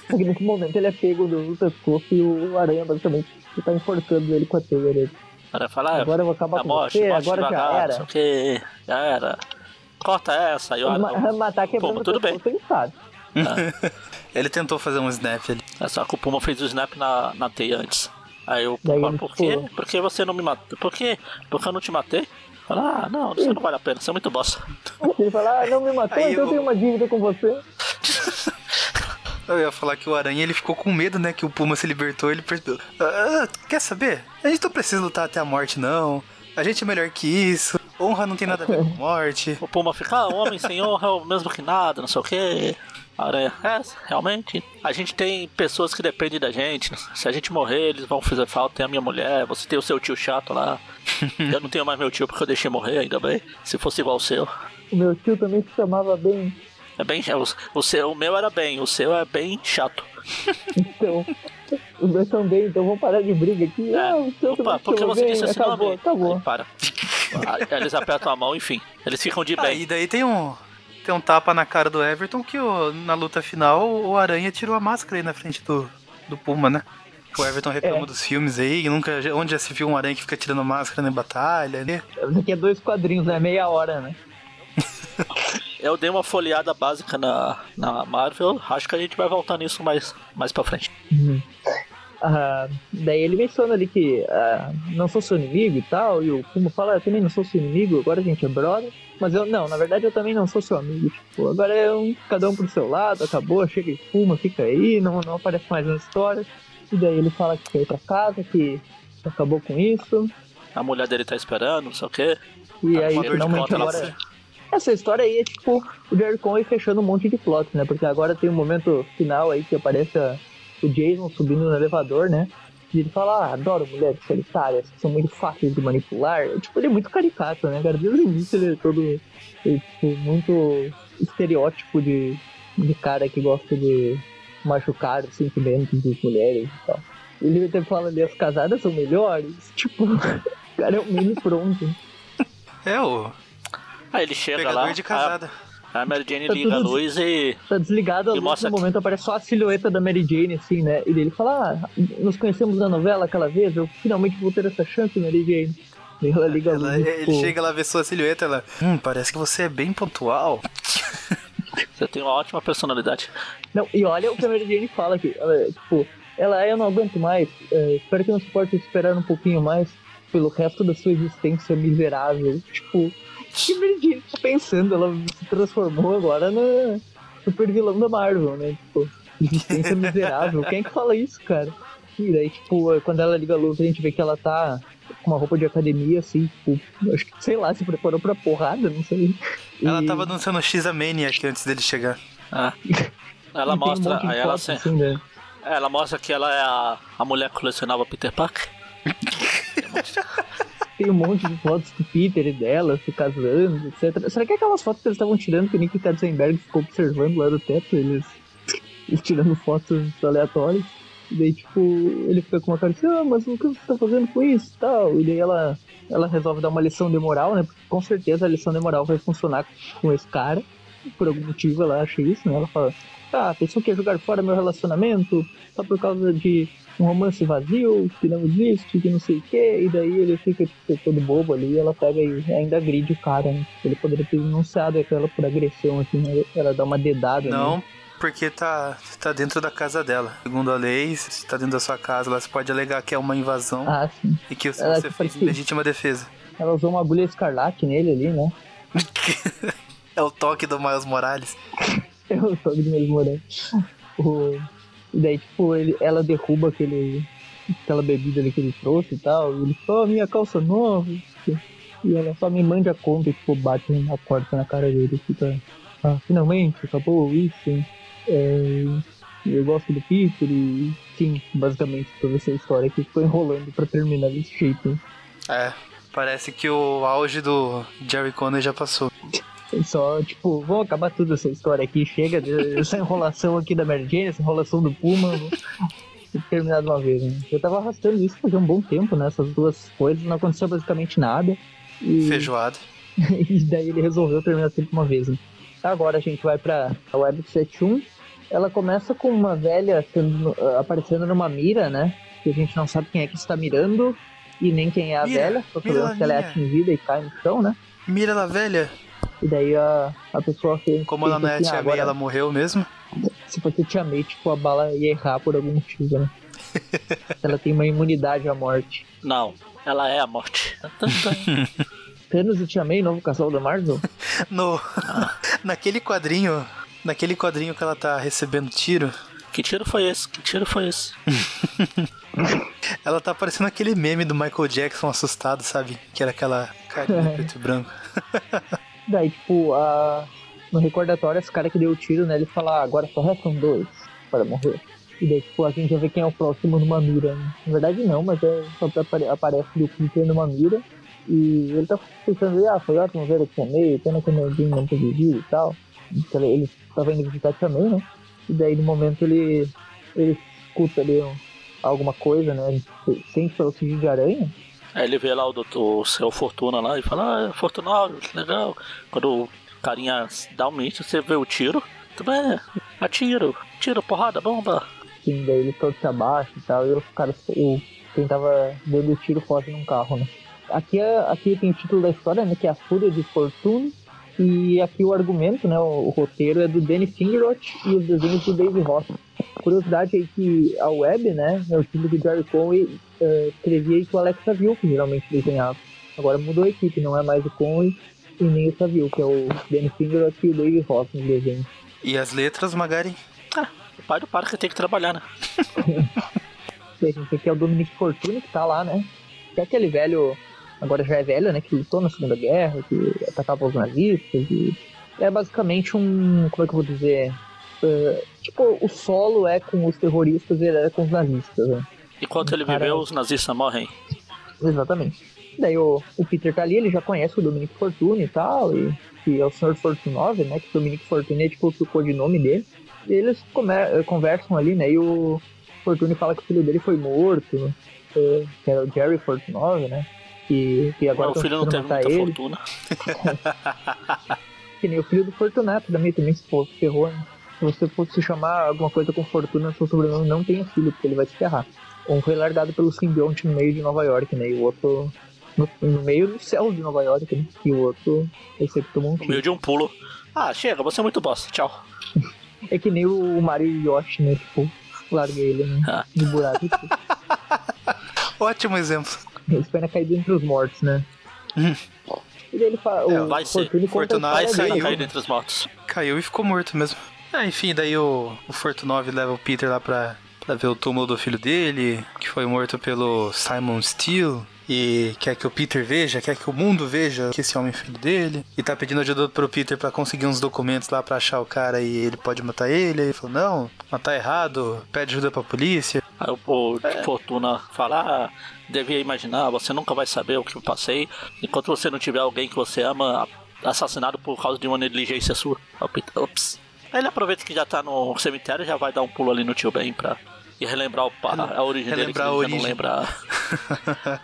só que nesse momento ele é pego do, pescoço e o aranha basicamente está enforcando ele com a teia dele.
O Aranha fala, ah,
Agora eu vou acabar
a
com
morte,
você,
morte
agora já
devagar, não
era.
que, já era. Corta essa, aí *laughs* o
Ma-
Aranha...
Matar quebrando
Puma, tudo
o pescoço, ele sabe. *laughs*
Ele tentou fazer um snap ali.
É só que o Puma fez o snap na, na teia antes. Aí o
Daí ele
por quê? Por que você não me matou? Por quê? Porque eu não te matei? Fala, ah, não, você não vale a pena, você é muito bosta.
Ele fala, ah, não me matou,
Aí
então eu
eu-
tenho uma dívida com você.
Eu ia falar que o Aranha ele ficou com medo, né? Que o Puma se libertou, ele percebeu. "Ah, quer saber? A gente não precisa lutar até a morte, não. A gente é melhor que isso. Honra não tem nada a ver com morte. *laughs*
O Puma fica, ah, homem sem honra é o mesmo que nada, não sei o que. Aranha, é, realmente. A gente tem pessoas que dependem da gente. Se a gente morrer, eles vão fazer falta. Tem a minha mulher, você tem o seu tio chato lá. *laughs* Eu não tenho mais meu tio porque eu deixei morrer, ainda bem. Se fosse igual o seu.
O meu tio também se chamava bem.
É bem. O, o, seu, o meu era bem, o seu é bem chato. *laughs*
Então, os dois são bem, então vamos parar de briga aqui. Ah, o seu
É. Opa,
também se
por que
chama
você
bem.
disse esse
acabou,
nome?
acabou.
Aí, para. Aí eles apertam a mão, enfim. Eles ficam de
Ah,
bem.
e daí tem um. Tem um tapa na cara do Everton que o- na luta final o Aranha tirou a máscara aí na frente do, do Puma, né? O Everton reclama
É.
dos filmes aí, nunca, onde já se viu um aranha que fica tirando máscara na batalha, né?
Daqui a dois quadrinhos, né? Meia hora, né? *laughs*
Eu dei uma folheada básica na, na Marvel. Acho que a gente vai voltar nisso mais, mais pra frente.
Uhum. ah, daí ele menciona ali que ah, não sou seu inimigo e tal, e o Puma fala, eu também não sou seu inimigo, agora a gente é brother. Mas eu, não, na verdade eu também não sou seu amigo. Tipo, agora é um, cada um pro seu lado, acabou, chega e fuma, fica aí, não, não aparece mais na história. E daí ele fala que quer ir pra casa, que acabou com isso.
A mulher dele tá esperando, não sei o quê.
E
Tá
aí finalmente agora. Essa história aí é tipo o Jerry Conway fechando um monte de plot, né? Porque agora tem um momento final aí que aparece a- o Jason subindo no elevador, né? E ele fala, ah, adoro mulheres solitárias, que são muito fáceis de manipular. Tipo, ele é muito caricato, né, cara? Desde o início ele é todo, ele tipo, muito estereótipo de, de cara que gosta de machucar os sentimentos das mulheres e tal. Ele até fala ali, as casadas são melhores. *laughs* Tipo, o *laughs* cara é um meme pronto.
É o
Aí ele chega
pegador
lá,
de casada.
a, a Mary Jane
Tá
liga a luz e.
Tá desligado a
E
luz
mostra
no
que-
momento, aparece só a silhueta da Mary Jane, assim, né? E daí ele fala, ah, nos conhecemos na novela aquela vez, eu finalmente vou ter essa chance, Mary Jane. Daí ela liga a luz
Ela-
e,
ele
tipo,
chega lá, vê sua silhueta, ela. Hum, parece que você é bem pontual. *laughs*
Você tem uma ótima personalidade.
Não, e olha o que a Mary Jane fala aqui, ela, tipo, ela, eu não aguento mais, é, espero que não suporte esperar um pouquinho mais pelo resto da sua existência miserável. Tipo, que a Mary Jane tá pensando? Ela se transformou agora na super vilão da Marvel, né? Tipo, *laughs* existência miserável. Quem é que fala isso, cara? E daí, tipo, quando ela liga a luz, a gente vê que ela tá com uma roupa de academia, assim, tipo, acho que, sei lá, se preparou pra porrada, não sei.
Ela
E-
tava dançando X-Maniac antes dele chegar.
Ah. Ela *laughs*
um
mostra,
de
aí ela,
fotos,
se-
assim, né?
ela mostra que ela é a, a mulher que colecionava Peter Parker. *laughs*
Tem um monte de fotos do Peter e dela se casando, etc. Será que aquelas fotos que eles estavam tirando que o Nick Katzenberg ficou observando lá do teto, eles, eles *laughs* tirando fotos aleatórias? E daí, tipo, ele fica com uma cara assim, ah, mas o que você tá fazendo com isso e tal? E daí ela, ela resolve dar uma lição de moral, né? Porque com certeza a lição de moral vai funcionar com esse cara. Por algum motivo ela acha isso, né? Ela fala, ah, pensou que ia jogar fora meu relacionamento só por causa de um romance vazio, que não existe, que não sei o que, e daí ele fica tipo, todo bobo ali, e ela pega e ainda agride o cara, né? Ele poderia ter denunciado aquela por agressão, assim, né? Ela dá uma dedada.
Não,
né?
porque tá, tá dentro da casa dela. Segundo a lei, se tá dentro da sua casa, ela pode alegar que é uma invasão
Ah, sim.
e que você,
ela
você
que
fez
parecia-
em legítima defesa.
Ela usou uma agulha escarlate nele ali, né? *laughs*
é o toque do Miles Morales.
Eu sou de mesmo morando. O... E daí, tipo, ele, ela derruba aquele, aquela bebida ali que ele trouxe e tal. E ele fala, oh, minha calça nova. E ela só me mande a conta e, tipo, bate na porta na cara dele. Fica, ah, finalmente, acabou isso. É, eu gosto do Peter e, sim, basicamente toda essa história que ficou enrolando pra terminar desse jeito.
É, parece que o auge do Jerry Conner já passou. *laughs*
Só, tipo, vamos acabar tudo essa história aqui. Chega dessa enrolação aqui da Mary Jane, essa enrolação do Puma. vamos terminar de uma vez, né? Eu tava arrastando isso fazia um bom tempo, né? Essas duas coisas, não aconteceu basicamente nada. E,
Feijoada. *laughs*
e daí ele resolveu terminar tudo uma vez, né? Agora a gente vai pra Web 71. Ela começa com uma velha sendo- aparecendo numa mira, né? Que a gente não sabe quem é que está mirando e nem quem é a
Mira,
velha. Só que ela é atingida e cai no chão, né?
Mira lá, velha.
E daí a, a pessoa fez.
Como ela não é a
pensa assim,
tia
ah,
May, ela morreu mesmo.
Se fosse tia May, tipo, a bala ia errar por algum motivo, né? *laughs* ela tem uma imunidade à morte.
Não, ela é a morte. *laughs*
Thanos e Tia May, novo casal da Marvel? *laughs*
No, naquele quadrinho, naquele quadrinho que ela tá recebendo tiro,
que tiro foi esse? Que tiro foi esse?
ela tá parecendo aquele meme do Michael Jackson assustado, sabe? Que era aquela carinha preto e branco.
Daí, tipo, a... no recordatório, esse cara que deu o tiro, né? Ele fala, ah, agora só restam dois para morrer. E daí, tipo, a gente já vê quem é o próximo numa mira. Né? Na verdade, não, mas é só apare aparece o Peter numa mira. E ele tá pensando, ah, foi ótimo ver a Tia May, pena que o Nerdinho não vida e tal. Então, ele tava indo visitar Tia May, né? E daí, no momento, ele, ele escuta ali um- alguma coisa, né? Ele sente pelo sigilo de aranha.
Aí ele vê lá o, doutor, o seu Fortuna lá e fala, ah, Fortunato, legal. Quando o carinha dá um míssil, você vê o tiro. Tudo bem, atiro, tiro, porrada, bomba.
Assim, daí ele todo se abaixa e tal, e o cara, o, quem tava dando tiro foge num carro, né? Aqui, é, aqui tem o título da história, né, que é A Fúria de Fortune, E aqui o argumento, né, o, o roteiro é do Danny Fingeroth e os desenhos do Dave Ross. Curiosidade aí que a web, né, é o time do Jerry Conway uh, escrevia e que o Alex Saville que geralmente desenhava. Agora mudou a equipe, não é mais o Conway e nem o Saville, que é o Danny Fingeroth e o Dave Ross no desenho.
E as letras, Magari?
Ah, o pai do Parker tem que trabalhar, né? *laughs*
gente aqui é o Dominic Fortune que tá lá, né? Que é aquele velho, agora já é velho, né? Que lutou na Segunda Guerra, que atacava os nazistas. E é basicamente um, como é que eu vou dizer? Uh, tipo, o solo é com os terroristas e ele é com os nazistas, né?
Enquanto ele viveu, os nazistas morrem.
Exatamente. Daí o, o Peter tá ali, ele já conhece o Dominic Fortune e tal, e que é o Sr. Fortunove, né? Que o Dominic Fortune é tipo o codinome dele. E eles conversam ali, né? E o Fortune fala que o filho dele foi morto, é, que era o Jerry Fortunove, né? E, e agora
o filho não teve muita ele. fortuna. *laughs*
que nem o filho do Fortunato também, também se ferrou, né? Se você fosse chamar alguma coisa com fortuna, seu sobrenome não tenha filho, porque ele vai se ferrar. Um foi largado pelo simbionte no meio de Nova York, né? E o outro no, no, meio do céu de Nova York, né? E o outro tomou um
No meio de um pulo. Ah, chega, você é muito bosta, tchau.
é que nem o Mario Yoshi, né? Tipo, larguei ele né? Ah. no buraco. *laughs*
Ótimo exemplo.
Ele foi na caída entre os mortos, né? Hum. E daí ele fala.
É, vai ser. Fortunato vai ser na caída entre os mortos.
Caiu e ficou morto mesmo. Ah, enfim, daí o, o Fortunove leva o Peter lá pra, pra ver o túmulo do filho dele, que foi morto pelo Simon Steele e quer que o Peter veja, quer que o mundo veja que esse homem é filho dele, e tá pedindo ajuda pro Peter para conseguir uns documentos lá para achar o cara e ele pode matar ele. Aí ele falou: Não, matar errado, pede ajuda pra polícia.
Aí o, é. Fortuna fala: ah, devia imaginar, você nunca vai saber o que eu passei. Enquanto você não tiver alguém que você ama assassinado por causa de uma negligência sua. Aí o Peter, ops. Aí ele aproveita que já tá no cemitério e já vai dar um pulo ali no tio Ben pra e relembrar o, a, a origem
relembrar dele,
que
a origem.
não lembra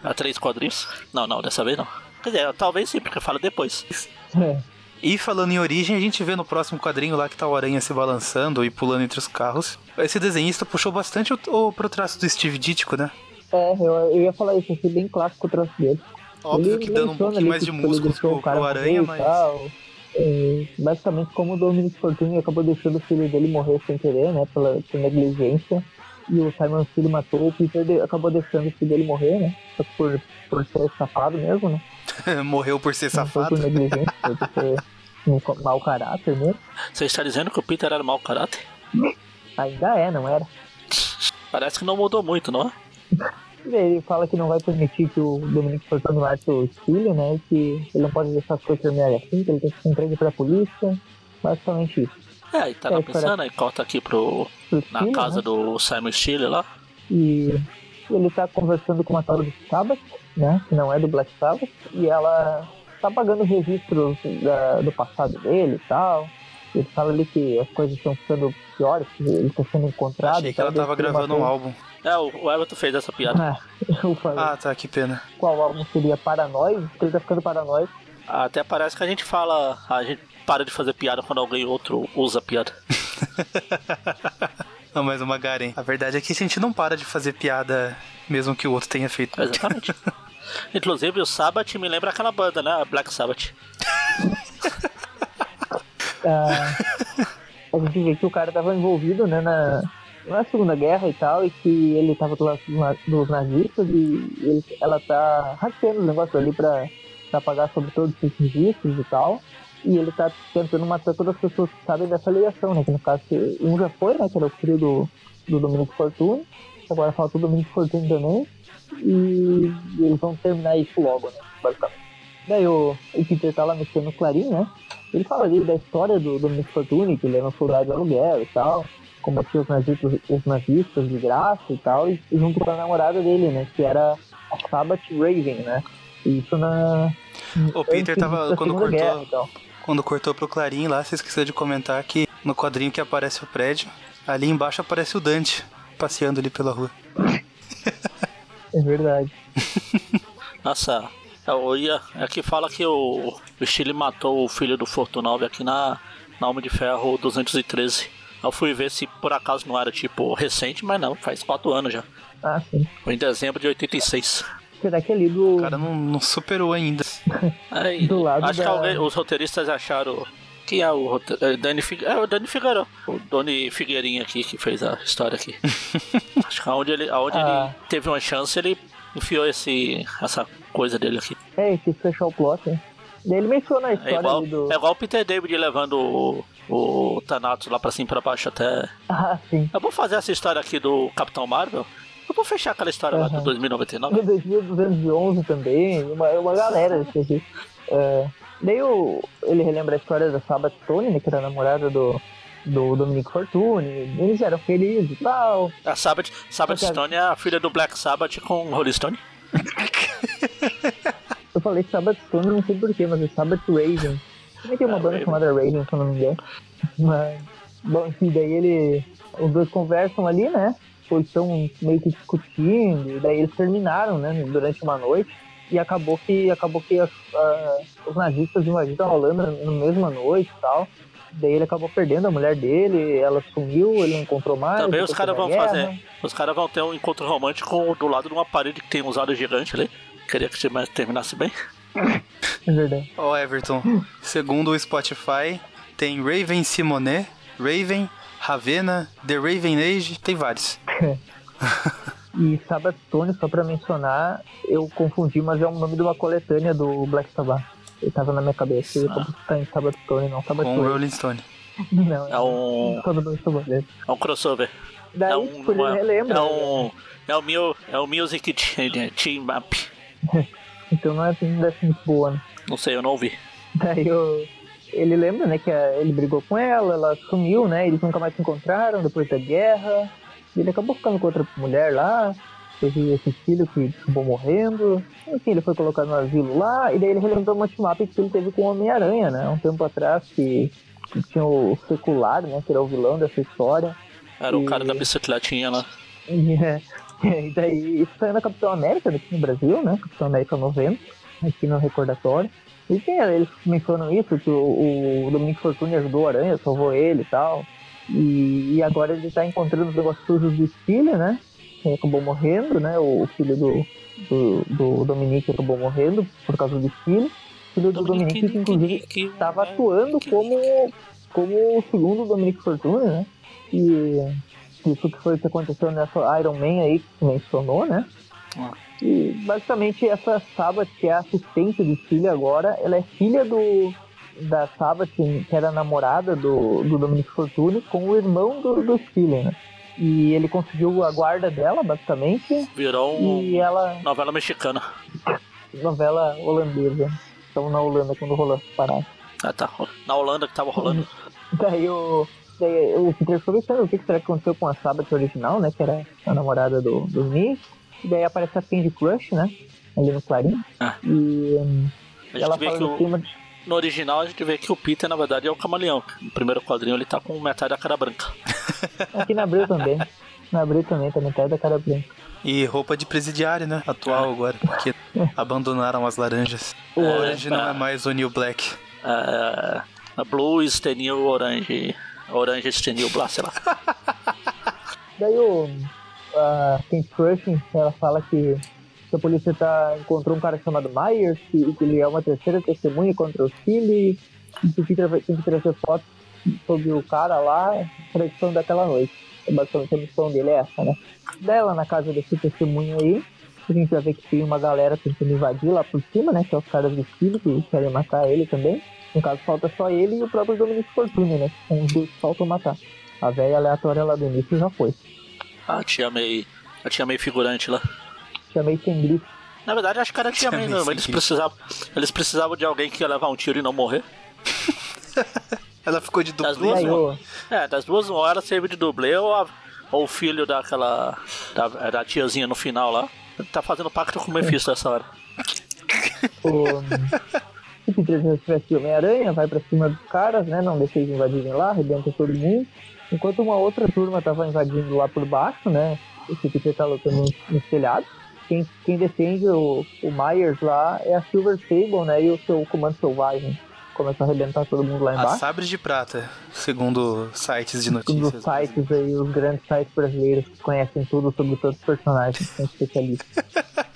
a, *laughs* três quadrinhos. Não, não, dessa vez não. Quer dizer, talvez sim, porque fala depois.
É. E falando em origem, a gente vê no próximo quadrinho lá que tá o Aranha se balançando e pulando entre os carros. Esse desenhista puxou bastante o, o pro traço do Steve Ditko, né?
É, eu, eu ia falar isso, achei bem clássico o traço dele.
Óbvio ele que dando um pouquinho mais de músculos pro, pro Aranha, mas...
É, basicamente, como o Dominic Fortune acabou deixando o filho dele morrer sem querer, né, pela, por negligência, e o Simon Filho matou, o Peter de, acabou deixando o filho dele morrer, né? Só por, por ser safado mesmo, né? *laughs*
Morreu por ser Não safado.
Foi por negligência, foi por ser *laughs* um mau caráter mesmo.
Você está dizendo que o Peter era mau caráter?
Ainda é, não era?
Parece que não mudou muito, não é? *laughs*
Ele fala que não vai permitir que o Dominic Fortune mate o filho, né? Que ele não pode deixar as coisas terminarem assim, que ele tem que se entregar pra polícia. Basicamente isso.
É, e tava é, pensando, aí corta aqui pro, na Chile, casa né? do Simon Steele lá.
E ele tá conversando com uma tal do Sabbath, né? Que não é do Black Sabbath. E ela tá pagando registros da, do passado dele e tal. Ele fala ali que as coisas estão ficando piores, que ele tá sendo encontrado.
Achei que ela tava gravando um álbum.
É, o Everton fez essa piada. *laughs*
Ah, ah, tá, que pena.
Qual álbum seria Paranoide? Porque ele tá ficando paranoico.
Até parece que a gente fala. A gente para de fazer piada quando alguém outro usa piada. *laughs*
não, mas uma Garen, a verdade é que a gente não para de fazer piada mesmo que o outro tenha feito.
Exatamente. *laughs* Inclusive o Sabbath me lembra aquela banda, né? Black Sabbath. *laughs*
ah, a gente vê que o cara tava envolvido, né, na, na Segunda Guerra e tal, e que ele tava do lado dos nazistas e ele, ela tá hackeando o negócio ali pra, pra pagar sobre todos os registros e tal. E ele tá tentando matar todas as pessoas que sabem dessa ligação, né? Que no caso, um já foi, né? Que era o filho do, do Dominico Fortune. Agora falta o Dominico Fortune também. E, eles vão terminar isso logo, né? Basicamente. Daí o, o Peter tá lá mexendo no Clarim, né? Ele fala ali da história do Dominico Fortune, que ele era um soldado de aluguel e tal. Combatia os nazistas, os nazistas de graça e tal. E junto com a namorada dele, né? Que era a Sabbath Raven, né? Isso na...
O Peter tava, quando cortou... Guerra, então quando cortou pro Clarim lá, você esqueceu de comentar que no quadrinho que aparece o prédio, ali embaixo aparece o Dante passeando ali pela rua.
É verdade. *laughs*
Nossa, eu ia. Aqui fala que o, o Chile matou o filho do Fortunove aqui na, na Homem de Ferro 213. Eu fui ver se por acaso não era tipo recente, mas não, faz 4 anos já.
Ah, sim.
Foi em dezembro de 86.
Será que ali do.
O cara não, não superou ainda. *laughs*
Aí,
Do lado
acho que
da-
alguém- os roteiristas acharam. Quem é o é, Dani Fig... É o Dani Figueiro. O Doni Figueirinha aqui que fez a história aqui. *laughs* acho que aonde ele, aonde
Ah.
ele teve uma chance, ele enfiou esse, essa coisa dele aqui.
É, quis fechar o plot, né? Ele menciona a
É
história
igual,
ali do.
é igual o Peter David levando o, o Thanatos lá pra cima e pra baixo até.
Ah, sim.
Eu vou fazer essa história aqui do Capitão Marvel. Eu vou fechar aquela história lá do
Aham.
2099.
No 2211 também, uma, uma galera aqui. É, daí o, ele relembra a história da Sabbath Stone, né, que era a namorada do, do Dominic Fortune. Eles eram felizes e tal.
A Sabbath, Sabbath
Ok.
Stone é a filha do Black Sabbath com Rolling Stone. *laughs*
Eu falei Sabbath Stone, não sei porquê, mas é Sabbath Raven. Também tem uma
Ah,
banda
Raven.
chamada Raven, se eu não me engano. Mas, bom, enfim, daí ele. Os dois conversam ali, né? Eles estão meio que discutindo, e daí eles terminaram, né? Durante uma noite. E acabou que, acabou que as- a- os nazistas invadiram a Holanda na mesma noite e tal. Daí ele acabou perdendo a mulher dele, ela sumiu, ele não encontrou mais.
Também os caras vão
guerra.
fazer. Os caras vão ter um encontro romântico do lado de uma parede que tem um usado gigante ali. Queria que você terminasse bem.
É verdade.
Ó, Everton, segundo o Spotify, tem Raven Simonet, Raven, Ravena, The Raven Age, tem vários. *laughs*
E Sabbath Stone, só pra mencionar, eu confundi, mas é o nome de uma coletânea do Black Sabbath. Ele tava na minha cabeça, eu acabou tá em Sabbath Stone, não Sabbath
Com
Stone.
Rolling Stone. *laughs*
Não,
É um.
só do Black Sabbath. mesmo.
É um crossover.
Daí,
É um.
tipo,
uma-
relembra.
é um. É o, Mu- é o Music *laughs* Team Map.
Então não é assim, ser muito boa, né?
Não sei, eu não ouvi.
Daí eu, ele lembra, né, que a- ele brigou com ela, ela sumiu, né? Eles nunca mais se encontraram depois da guerra. E ele acabou ficando com outra mulher lá. Teve esse filho que acabou morrendo. Enfim, ele foi colocado no asilo lá. E daí ele relembrou uma team-up que ele teve com o Homem-Aranha, né? Um tempo atrás que, que tinha o Secular, né? Que era o vilão dessa história.
Era o
E-
cara da bicicletinha lá.
E, é, *laughs* e daí isso saiu na Capitão América aqui no Brasil, né? Capitão América 90, aqui no recordatório. E tem, eles mencionam isso, que o, o Dominique Fortune ajudou o Aranha, salvou ele e tal. E, e agora ele tá encontrando os negócios sujos do filho, né? Ele acabou morrendo, né? O filho do, do, do Dominique acabou morrendo por causa do filho. O filho do Dominique, que inclusive estava atuando como, como o segundo Dominic Fortune, né? E isso que foi o que aconteceu nessa Iron Man aí que mencionou, né?
Ah.
E basicamente essa Sabbath, que é a assistente do filho agora, ela é filha do da Sabbath, que era namorada do, do Dominic Fortune, com o irmão do, do filho, né? E ele conseguiu a guarda dela, basicamente,
Virou um
e ela,
novela mexicana.
novela holandesa. Estamos na Holanda quando rolou essa parada.
Ah, tá. Na Holanda que tava rolando. *laughs*
Daí o, daí o Peter ficou pensando o que será que aconteceu com a Sabbath original, né? Que era a namorada do, do Nick. E daí aparece a Candy Crush, né? Ali no Clarim.
Ah.
E
A gente
ela
vê
fala
que
em
o,
cima.
no original a gente vê que o Peter, na verdade, é o camaleão. No primeiro quadrinho ele tá com metade da cara branca. *laughs*
Aqui na Abril também. Na Abril também, tá metade da cara branca.
E roupa de presidiário, né? Atual agora, porque *laughs* abandonaram as laranjas.
O-
Hoje não é mais o New Black.
É, a Blue is the new orange. Orange is the new black, sei lá. *laughs*
Daí o. A Candy Crush, ela fala que, a polícia tá, encontrou um cara chamado Myers, que, que ele é uma terceira testemunha contra o Philly, e que tem que trazer fotos sobre o cara lá, pra edição daquela noite. Basicamente a missão dele é essa, né? Dela na casa desse testemunho aí, a gente vai ver que tem uma galera tentando invadir lá por cima, né? Que é os caras do Philly, que querem matar ele também. No caso, falta só ele e o próprio Dominic Fortune, né? São os dois que faltam matar. A velha aleatória lá do início já foi.
A tia May. A tia May figurante lá.
Chamei sem grife.
Na verdade, acho que era a tia
Tia
May
May sem
Eles
grito.
precisavam, eles precisavam de alguém que ia levar um tiro e não morrer. *laughs*
Ela ficou de
Das
dublê.
duas,
Aí, ô,
É, das duas, uma hora serve de dublê ou, a- ou o filho daquela. Da, da tiazinha no final lá. Tá fazendo pacto com o Mephisto essa hora.
o, o Peter tivesse Homem-Aranha, vai pra cima dos caras, né? Não deixa eles invadirem lá, arrebenta todo mundo. Enquanto uma outra turma tava invadindo lá por baixo, né? Esse Peter tá lutando no, no telhado. Quem, quem defende o, o Myers lá é a Silver Sable, né? E o seu comando selvagem. Começa a arrebentar todo mundo lá
A
embaixo.
Sabre de Prata, segundo sites de notícias.
sites aí, os grandes sites brasileiros que conhecem tudo sobre todos os personagens, são especialistas. *laughs*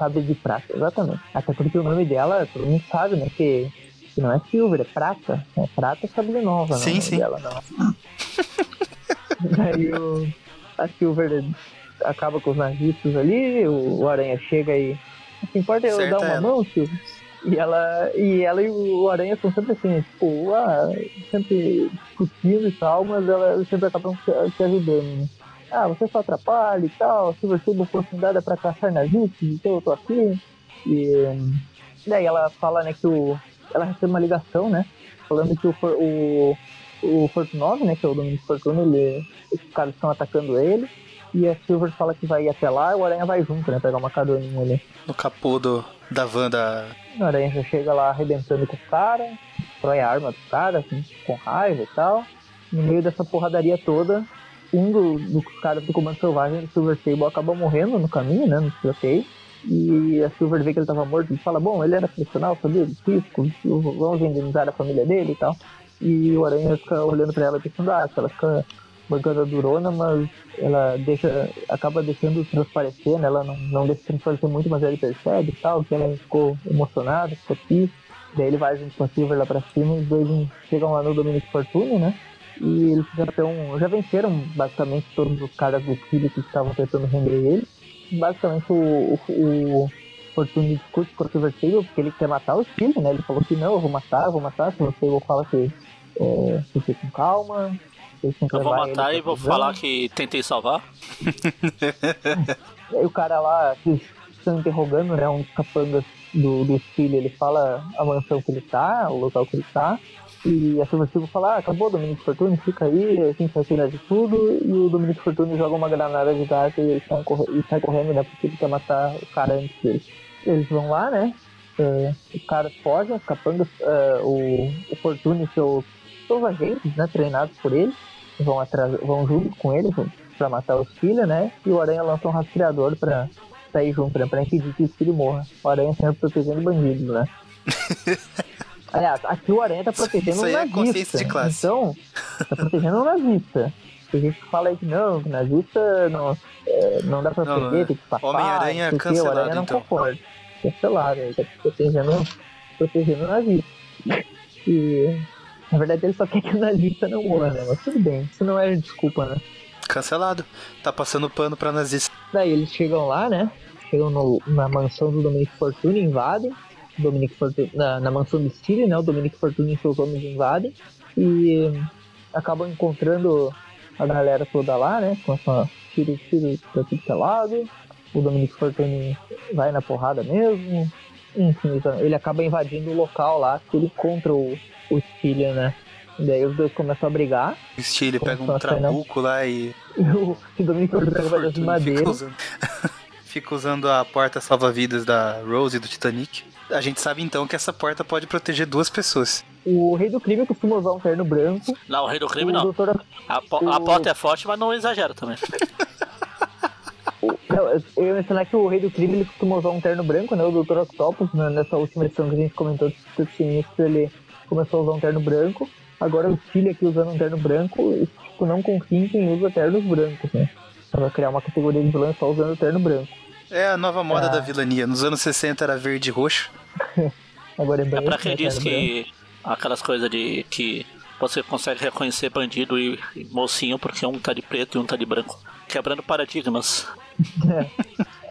sabre de prata, exatamente. Até porque o nome dela, todo mundo sabe, né? Que, que não é Silver, é prata. É prata sabre nova,
sim,
não,
sim.
dela não. *laughs* Daí o, a Silver acaba com os nazistas ali, o, o Aranha chega e. O que importa é eu
Certa
dar uma
ela.
mão, Silver. E ela, e ela e o Aranha são sempre assim, tipo, ah, sempre discutindo e tal, mas ela, sempre acabam se, se ajudando, né? Ah, você só atrapalha e tal, se você tem uma oportunidade pra caçar nazistas, então eu tô aqui. E daí ela fala, né, que o. Ela recebe uma ligação, né? Falando que o, o, o Fortunov, né, que é o Dominic Fortuna, ele, os caras estão atacando ele. E a Silver fala que vai ir até lá e o Aranha vai junto, né? Pegar uma caroninha ali.
No capô do, da van da.
O Aranha já chega lá arrebentando com o cara, destrói a arma do cara, assim, com raiva e tal. No meio dessa porradaria toda, um do- dos caras do Comando Selvagem, do Silver Sable, acaba morrendo no caminho, né, no tiroteio. E a Silver vê que ele tava morto e fala, bom, ele era profissional, sabia do risco, vamos indenizar a família dele e tal. E o Aranha fica olhando pra ela pensando, ah, ela fica bancando a durona, mas ela deixa, acaba deixando transparecer, né? Ela não, não deixa transparecer muito, mas ele percebe e tal, que ela ficou emocionada, ficou triste. Daí ele vai junto com a Silver lá pra cima e os dois chegam lá no Dominic Fortune, né? E eles já estão, já venceram basicamente todos os caras do Chile que estavam tentando render ele. Basicamente o, o, o Fortune discute Silver Sable porque ele quer matar o Chile, né? Ele falou que não, eu vou matar, eu vou matar. O Silver Sable fala que é, fique com calma.
Eu vou matar e vou falar que tentei salvar.
Aí o cara lá, que estão interrogando, né, um dos capangas do, do Chile, ele fala a mansão que ele tá, o local que ele tá. E a Silva fala, ah, acabou o Dominic Fortune, fica aí, a gente vai cuidar de tudo. E o Dominic Fortune joga uma granada de gás e ele sai, corre- sai correndo, né, porque ele quer matar o cara antes dele. Eles vão lá, né, é, fogem, os capangas, é, o, o Fortune e seu, seus agentes, né, treinados por ele, vão, atrás, vão junto com ele pra matar os filhos, né, e o Aranha lança um rastreador pra sair junto, né, pra impedir que o filho morra. O Aranha sempre protegendo bandidos, né. *laughs* Aliás, aqui o Aranha tá protegendo
Isso
um
aí é
nazista.
consciência de classe.
Então, tá protegendo um nazista. Tem gente que fala aí que não, que nazista não, é, não dá pra
Não,
proteger,
não.
tem que passar.
Homem-Aranha
sei o o
cancelado,
Aranha não
então.
concorda. Cancelado, ele tá protegendo, protegendo o nazista. E, na verdade, ele só quer que o nazista não morra, né? Mas tudo bem, isso não é desculpa, né?
Cancelado. Tá passando pano pra nazista.
Daí eles chegam lá, né? Chegam no- na mansão do Dominic Fortune, invadem. Dominic na, na mansão do Stile, né? O Dominic Fortune e seus homens invadem. E acabam encontrando a galera toda lá, né? Com essa tiro, tiro pra tudo que é lado. O Dominic Fortune vai na porrada mesmo. Enfim, ele acaba invadindo o local lá que ele encontra o, o Stile, né? Daí os dois começam a brigar.
O Stile pega um
não.
trabuco lá e. *laughs*
E o, o Dominic Fortune pega um pedaço de madeira.
Fica usando... *laughs* fica usando a porta salva-vidas da Rose do Titanic. A gente sabe então que essa porta pode proteger duas pessoas.
O rei do crime costuma usar um terno branco.
Não, o rei do crime
o
não.
doutor
A, po- a
o-
porta é forte, mas não exagera também. *laughs*
não, eu ia mencionar que o rei do crime ele costuma usar um terno branco, né? O Dr. Octopus, né, nessa última edição que a gente comentou do Sinistro, ele começou a usar um terno branco. Agora o Chile aqui usando um terno branco, e, tipo, não confia em quem usa ternos brancos, né? Vai criar uma categoria de vilão só usando terno branco.
É a nova moda
Ah.
da vilania. Nos anos 60 era verde e roxo. *laughs*
Agora é
É
branco,
pra quem
né,
diz
terno branco.
que aquelas coisas de que você consegue reconhecer bandido e, mocinho porque um tá de preto e um tá de branco. Quebrando paradigmas. *laughs*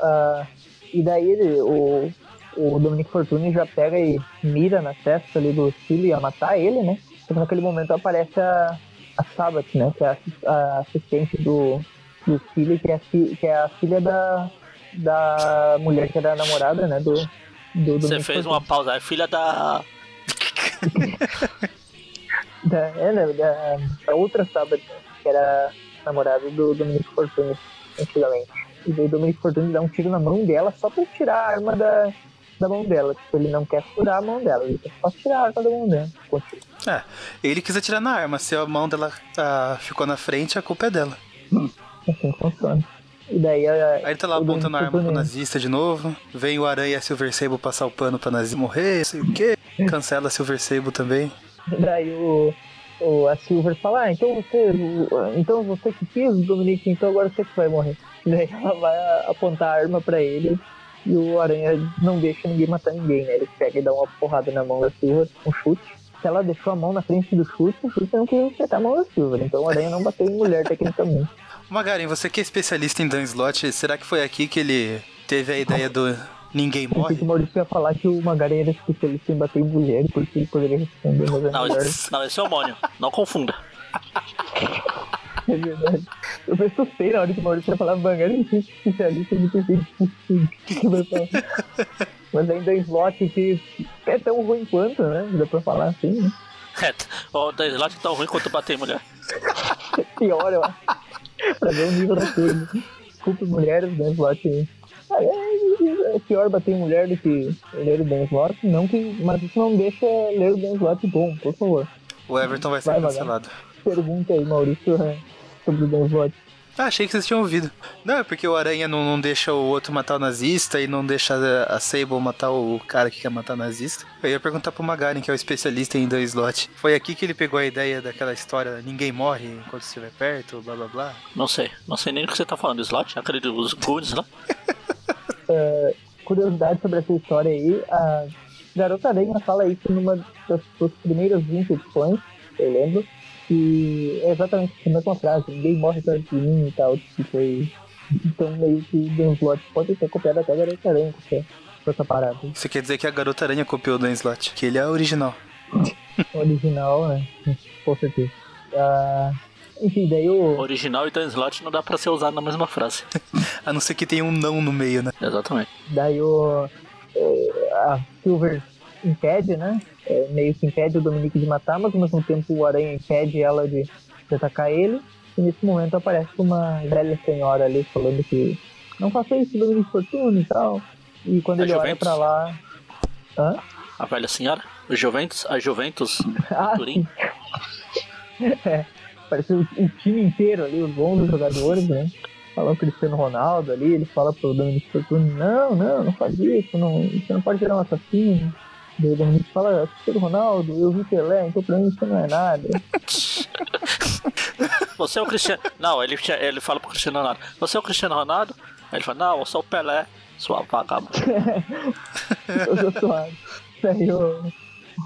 Ah, e daí ele, o, o Dominic Fortune já pega e mira na testa ali do Chile a matar ele, né? Só que naquele momento aparece a, a Sabat, né? Que é a, a assistente do, do Chile, que é, a, que é a filha da, da mulher que era a namorada, né? Do, do
Você
Dominic
fez uma pausa. É filha da. *laughs*
Da, é, né? Da, da outra né, que era namorada do Dominic Fortune antigamente. E daí o Dominic Fortune dá um tiro na mão dela só pra tirar a arma da, da mão dela. Tipo, ele não quer furar a mão dela, ele quer só tirar a arma da mão dela. Continua.
É, ele quis atirar na arma. Se a mão dela ah, ficou na frente, a culpa é dela.
Assim funciona. E daí a,
Aí ele tá lá apontando a arma pro nazista de novo. Vem o Aranha e a Silver Sable passar o pano pra nazista morrer, sei o quê. Cancela a Silver Sable também.
Daí o, o, a Silver fala, ah, então você. Então você que quis, Dominic, então agora você que vai morrer. Daí *laughs* ela vai apontar a arma pra ele E o Aranha não deixa ninguém matar ninguém, né? Ele pega e dá uma porrada na mão da Silver, um chute. Se ela deixou a mão na frente do chute, o chute não queria acertar a mão da Silver. Então o Aranha não bateu em mulher tecnicamente.
Magarin, você que é especialista em Dan Slot, será que foi aqui que ele teve a ideia do ninguém
Eu pensei
morre?
que o Maurício ia falar que o Magaren era especialista em bater em mulher, porque ele poderia responder, mas é
Não,
melhor.
esse, não, esse é o Mônio. Não confunda. *laughs*
É verdade. Eu pensei na hora que o Maurício ia falar Magaren é especialista, eu pensei, "Putz, o que que vai falar? Mas ainda em slot que é tão ruim quanto, né? Dá pra falar assim, né? *laughs*
É, o da Slot tá ruim quanto bater em mulher. *laughs*
Pior, eu acho. Pra ver o nível da coisa. Desculpe mulheres, né? Slot. Ah, É, é pior bater em mulher do que ler o Dan Slot, não que, mas isso não deixa ler o Dan Slot bom, por favor.
O Everton vai ser
Vai,
cancelado.
Pergunta aí, Maurício, sobre o Dan Slot.
Ah, achei que vocês tinham ouvido. Não, é porque o Aranha não, não deixa o outro matar o nazista e não deixa a, a Sable matar o cara que quer matar o nazista. Eu ia perguntar pro Magarin, que é o especialista em Dan Slot. Foi aqui que ele pegou a ideia daquela história, ninguém morre enquanto estiver perto, blá blá blá.
Não sei. Não sei nem do que você tá falando. Slot? Aquele dos Goonies lá? *laughs*
É, curiosidade sobre essa história aí, a Garota Aranha fala isso numa das suas primeiras 20 edições, eu lembro, que é exatamente a mesma frase, ninguém morre perto de mim e tal, que foi... Então meio que o Dan Slott pode ter copiado até a Garota Aranha com essa- com essa parada.
Isso quer dizer que a Garota Aranha copiou o Dan Slot, que ele é original. *laughs*
Original, né? Com certeza. Ah, enfim, daí o...
Original e Dan Slot não dá pra ser usado na mesma frase. *laughs*
A não ser que tenha um não no meio, né?
Exatamente.
Daí o. é, A Silver impede, né? É, meio que impede o Dominique de matar, mas ao mesmo tempo o Aranha impede ela de, de atacar ele. E nesse momento aparece uma velha senhora ali falando que não faça isso, Dominique Fortuna e tal. E quando
A
ele olha
Juventus?
pra lá. Hã?
A velha senhora? O Juventus? A Juventus? *laughs*
Ah,
Turim? *laughs*
é, parece o, o time inteiro ali, os 11 jogadores, né? Fala o Cristiano Ronaldo ali, ele fala pro Dominique Fortune, não, não, não faz isso, não, você não pode virar um assassino. O Dominique fala, Cristiano Ronaldo, eu vi Pelé, então pra mim isso não é nada. *laughs*
Você é o Cristiano. Não, ele, ele fala pro Cristiano Ronaldo. Você é o Cristiano Ronaldo? Aí ele fala, não, eu sou o Pelé, sua vagabunda. *laughs*
eu sou suave. Daí o,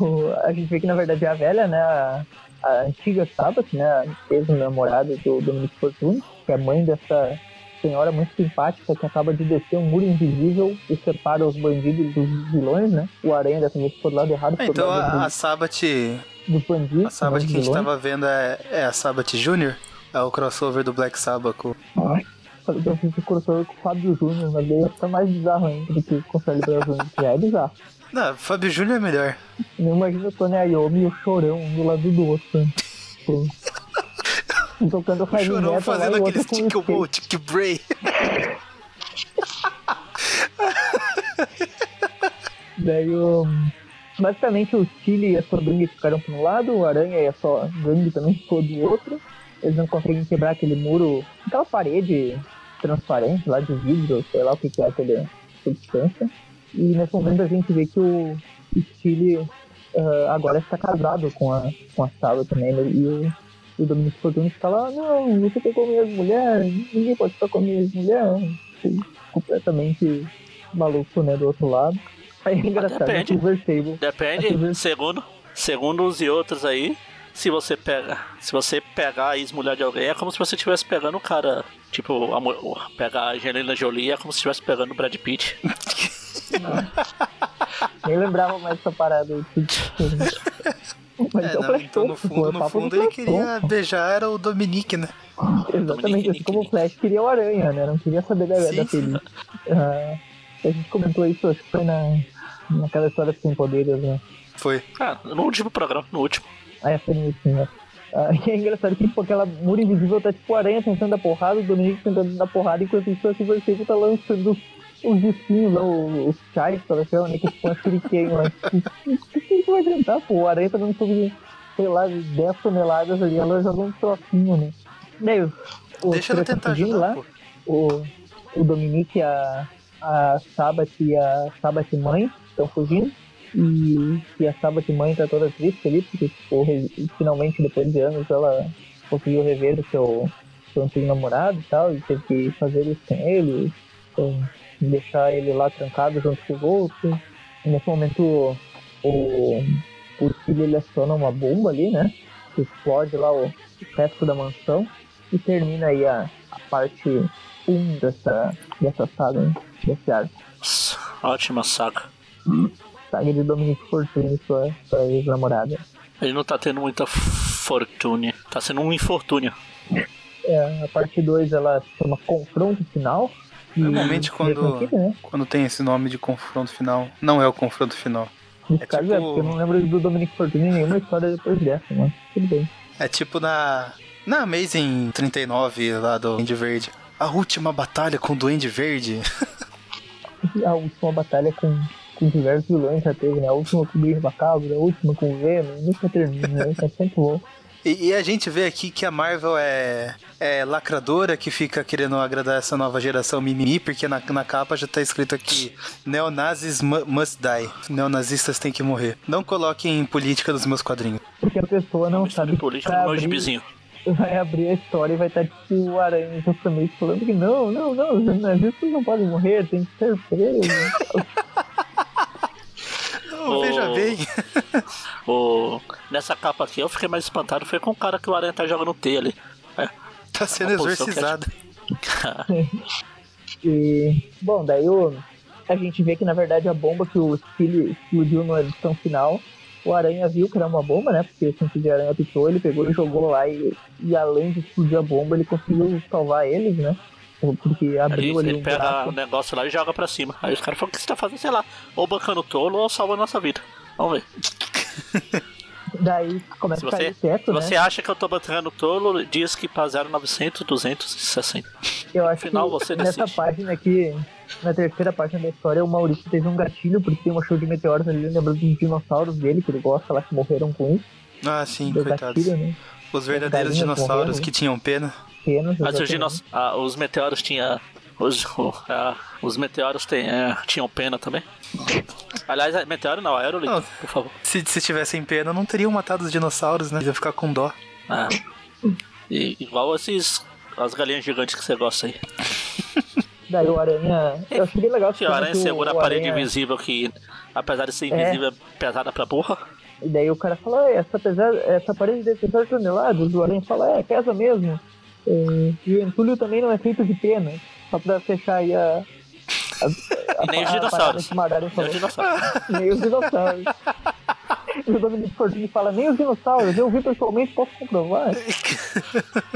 o- a gente vê que na verdade é a velha, né? A, a antiga Sabbath, né? A ex-namorada do Dominique Fortune, que é mãe dessa senhora muito simpática que acaba de descer um muro invisível e separa os bandidos dos vilões, né? O Aranha dessa vez foi do lado errado, do
então
lado
a,
dos,
Sabat,
dos bandidos.
a Sabat
não
que a gente tava vendo é, é a Sabat Jr., é o crossover do Black Sabbath.
Ai, eu fiz o crossover com o Fábio Júnior, mas daí ia ficar mais bizarro ainda do que com o Brown Jr., que já é bizarro.
Não, Fábio Júnior é melhor.
Eu imagino o Tony Iommi e o Chorão um do lado do outro. né? *laughs* *laughs* Tocando
O
heavy
Chorão
metal
fazendo
o
aquele
outro com
stick
skate.
roll, tick bray.
Daí o... Basicamente o Chile e a sua gangue ficaram por um lado, o Aranha e a sua gangue também ficou do outro. Eles não conseguem quebrar aquele muro, aquela parede transparente lá de vidro, sei lá o que, que é aquela substância. E nesse momento a gente vê que o, Chile ah, agora está casado com a, com a Sala também, né? e o, o Dominique Fortune fica lá, não, você pegou minhas mulheres, ninguém pode ficar com minhas mulheres. Tipo, Completamente maluco, né, do outro lado. Aí é engraçado,
depende.
Sable.
Depende,
Assim,
segundo, segundo uns e outros aí, se você pega, se você pegar a ex-mulher de alguém, é como se você estivesse pegando o cara, tipo, a, pegar a Angelina Jolie é como se estivesse pegando o Brad Pitt.
Nem lembrava mais essa parada aí. *laughs* Mas
É,
é o
não,
Flash
então no fundo, no fundo
do
ele queria beijar era o Dominique, né?
Exatamente, assim como o. Flash queria o Aranha, né? Não queria saber da,
Sim.
da Feliz. Ah, a gente comentou isso, acho que foi na, naquela história sem poderes, né?
Foi.
Ah, no último programa, no último.
Ah, é foi nisso, né? Ah, e é engraçado que tipo, aquela muro invisível tá tipo o Aranha tentando dar porrada, o Dominique tentando dar porrada, enquanto isso a Silver Sable tá lançando os, os disquinhos lá, os, chais, chama, né? Que tipo shuriken lá. O que, que isso vai adiantar, pô? O Aranha tá dando sobre, sei lá, 10 toneladas ali, ela joga um trocinho, né? Daí, os
Deixa
tão
tentar ajudar,
lá,
pô.
o, o Dominique, a, a Sabat e a Sabat mãe estão fugindo. E, e a Sabat mãe tá toda triste ali, porque tipo, finalmente, depois de anos, ela conseguiu rever o seu, seu antigo namorado e tal, e teve que fazer isso com ele. Então, deixar ele lá trancado junto com o Golf. Nesse momento o, o filho ele aciona uma bomba ali, né? Que explode lá o resto da mansão e termina aí a, a parte 1 dessa, dessa saga, hein? desse arco.
Ótima saga.
Saga de Dominic Fortune, sua, sua ex-namorada.
Ele não tá tendo muita fortuna. Tá sendo um infortúnio.
É, a parte 2 ela se chama Confronto Final. E
Normalmente quando,
né?
quando tem esse nome de confronto final, não é o confronto final.
Nesse
É
caso
tipo-
é, porque eu não lembro do Dominic Fortune em nenhuma história depois dessa, mas tudo bem.
É tipo na. Na Amazing 39 lá do Duende Verde. A última batalha com o Duende Verde. *laughs*
A última batalha com, com diversos vilões já teve, né? A última com o Brilho Macabro, a última com o Venom, nunca termina, né? É sempre bom.
E, e a gente vê aqui que a Marvel é, é lacradora que fica querendo agradar essa nova geração mimimi, porque na, na capa já tá escrito aqui: Neonazis mu- must die. Neonazistas têm que morrer. Não coloquem política nos meus quadrinhos.
Porque a pessoa não sabe
política no meu gibizinho.
vai abrir a história e vai estar tipo o Aranha justamente falando que não, não, não, os nazistas não podem morrer, tem que ser preso. *laughs*
Não. Veja bem.
O... Nessa capa aqui eu fiquei mais espantado. Foi com o cara que o Aranha tá jogando T ali. É.
Tá sendo exorcizado. *laughs*
E, bom, daí o, a gente vê que na verdade a bomba que o Steel explodiu na edição final, o Aranha viu que era uma bomba, né? Porque o sentido de Aranha pitou, ele pegou e jogou lá e, e além de explodir a bomba, ele conseguiu salvar eles, né? Porque abriu ali
ele
um
pega
buraco.
o negócio lá e joga pra cima. Aí os caras falam: o que você tá fazendo? Sei lá, ou bancando o tolo ou salvando a nossa vida. Vamos ver. *laughs*
Daí começa
Se
a cair
você,
o teto,
se
né?
você acha que eu tô bancando o tolo, diz que pra 0900, 260.
Eu acho
final
que
você
nessa
decide.
página aqui, na terceira página da história, o Maurício teve um gatilho, porque tem uma show de meteoros ali, lembrando dos dinossauros dele, que ele gosta lá, que morreram com isso.
Ah, sim,
Deu
coitados.
gatilho, né?
Os verdadeiros dinossauros
morrendo.
que tinham pena.
Penas,
Mas os,
exatamente.
dinos, ah, os meteoros tinha. Os, ah, os meteoros tem, é, tinham pena também. Aliás, é, meteoro não, aerolito,
Não.
por favor.
Se, se tivessem pena, não teriam matado os dinossauros, né? Eles iam ficar com dó.
Ah. E, igual esses. As galinhas gigantes que você gosta aí.
Daí o Aranha. Eu achei bem legal
Que o aranha segura a parede
Aranha-
invisível que, apesar de ser invisível, é pesada pra porra.
E daí o cara fala, "Ah, essa, pesada, essa parede deve pesar toneladas. O Aranha fala, é, pesa mesmo. É, e o entulho também não é feito de pena. Só pra fechar aí a. a, a
E nem os dinossauros.
que o Magaren
É
falou.
o dinossauro.
Nem os dinossauros. O Dominic Fortini fala, nem os dinossauros, eu vi pessoalmente, posso comprovar. *laughs*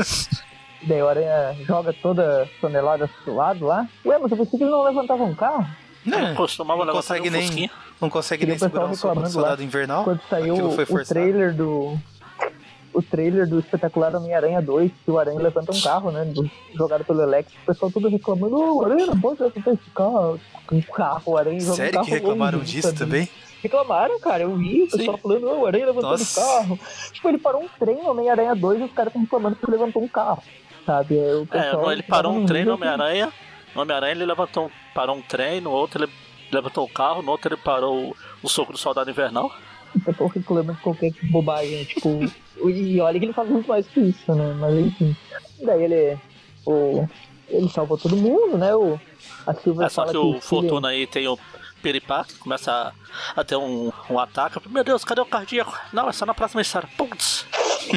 Daí o Aranha joga toda a tonelada pro lado lá. Ué, mas eu pensei que ele não levantava um carro.
Não, costumava
não
levantar
consegue
um
nem, não consegue nem segurar um do
lá.
soldado invernal.
Quando saiu o trailer do. O trailer do espetacular Homem-Aranha 2, que o Aranha levanta um carro, né? do- jogado pelo Electro, o pessoal tudo reclamando, ô, o Aranha não pode levantar esse carro. Um carro, o Aranha joga um
Sério
carro
que reclamaram
longe,
disso também?
Reclamaram, cara, eu vi o pessoal
Sim.
falando, ô, o Aranha levantando o carro. Tipo, ele parou um trem no Homem-Aranha 2 e os caras estão reclamando que ele levantou um carro. Sabe? Aí O
É,
pessoal
ele parou um trem no Homem-Aranha. No Homem-Aranha ele levantou um, parou um trem, no outro ele levantou o carro, no outro ele parou o, o soco do soldado invernal.
O pessoal reclama de qualquer bobagem, tipo. *laughs* e olha que ele faz muito mais que isso, né? Mas enfim. Daí ele. O, ele salvou todo mundo, né? O, a Silva
É só
fala
que o Fortuna aí tem o que começa a, a ter um, um ataque. Meu Deus, cadê o cardíaco? Não, é só na próxima história. Putz!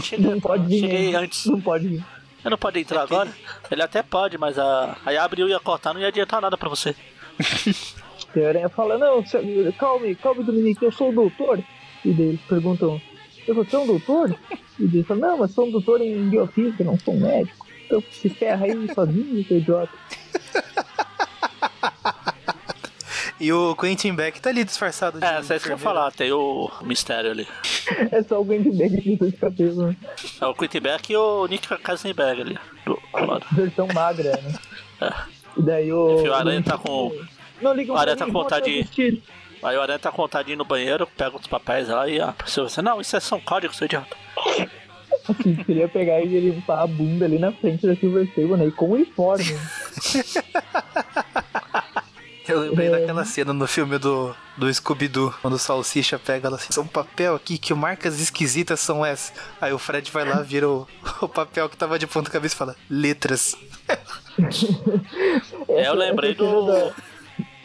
Cheguei,
Não pode vir.
cheguei
né?
antes.
Não pode vir.
Eu não pode entrar agora? Ele até pode, mas a, aí abriu e ia cortar, não ia adiantar nada pra você. *laughs*
Aranha fala, não, calme, calme, Dominique, eu sou o doutor. E daí eles perguntam, você é um doutor? E ele fala, não, mas sou um doutor em biofísica, não sou um médico. Então se ferra aí sozinho, seu idiota. *laughs*
E o Quentin Beck tá ali disfarçado de
É, isso aí que eu ia falar, tem o mistério ali. *laughs*
É só alguém de bag de dois cabelos, né?
É o Quittenberg e o Nick Kazenberg ali, do do.
Versão magra, né?
É.
E daí o.
E o Aranha tá com-
Não liga
o Aranha tá com vontade de-
de.
Aí o Aranha tá com vontade de ir no banheiro, pega os papéis lá e a pessoa você, não, isso é são códigos, seu idiota.
Assim, queria pegar e limpar a bunda ali na frente da Silver Sable, né? E com uniforme.
Eu lembrei
É.
daquela cena no filme do, do Scooby-Doo, quando o Salsicha pega ela assim, são papel aqui, que marcas esquisitas são essas? Aí o Fred vai lá, vira o, *laughs* o papel que tava de ponta cabeça e fala, letras. *laughs*
É, eu lembrei do.
da-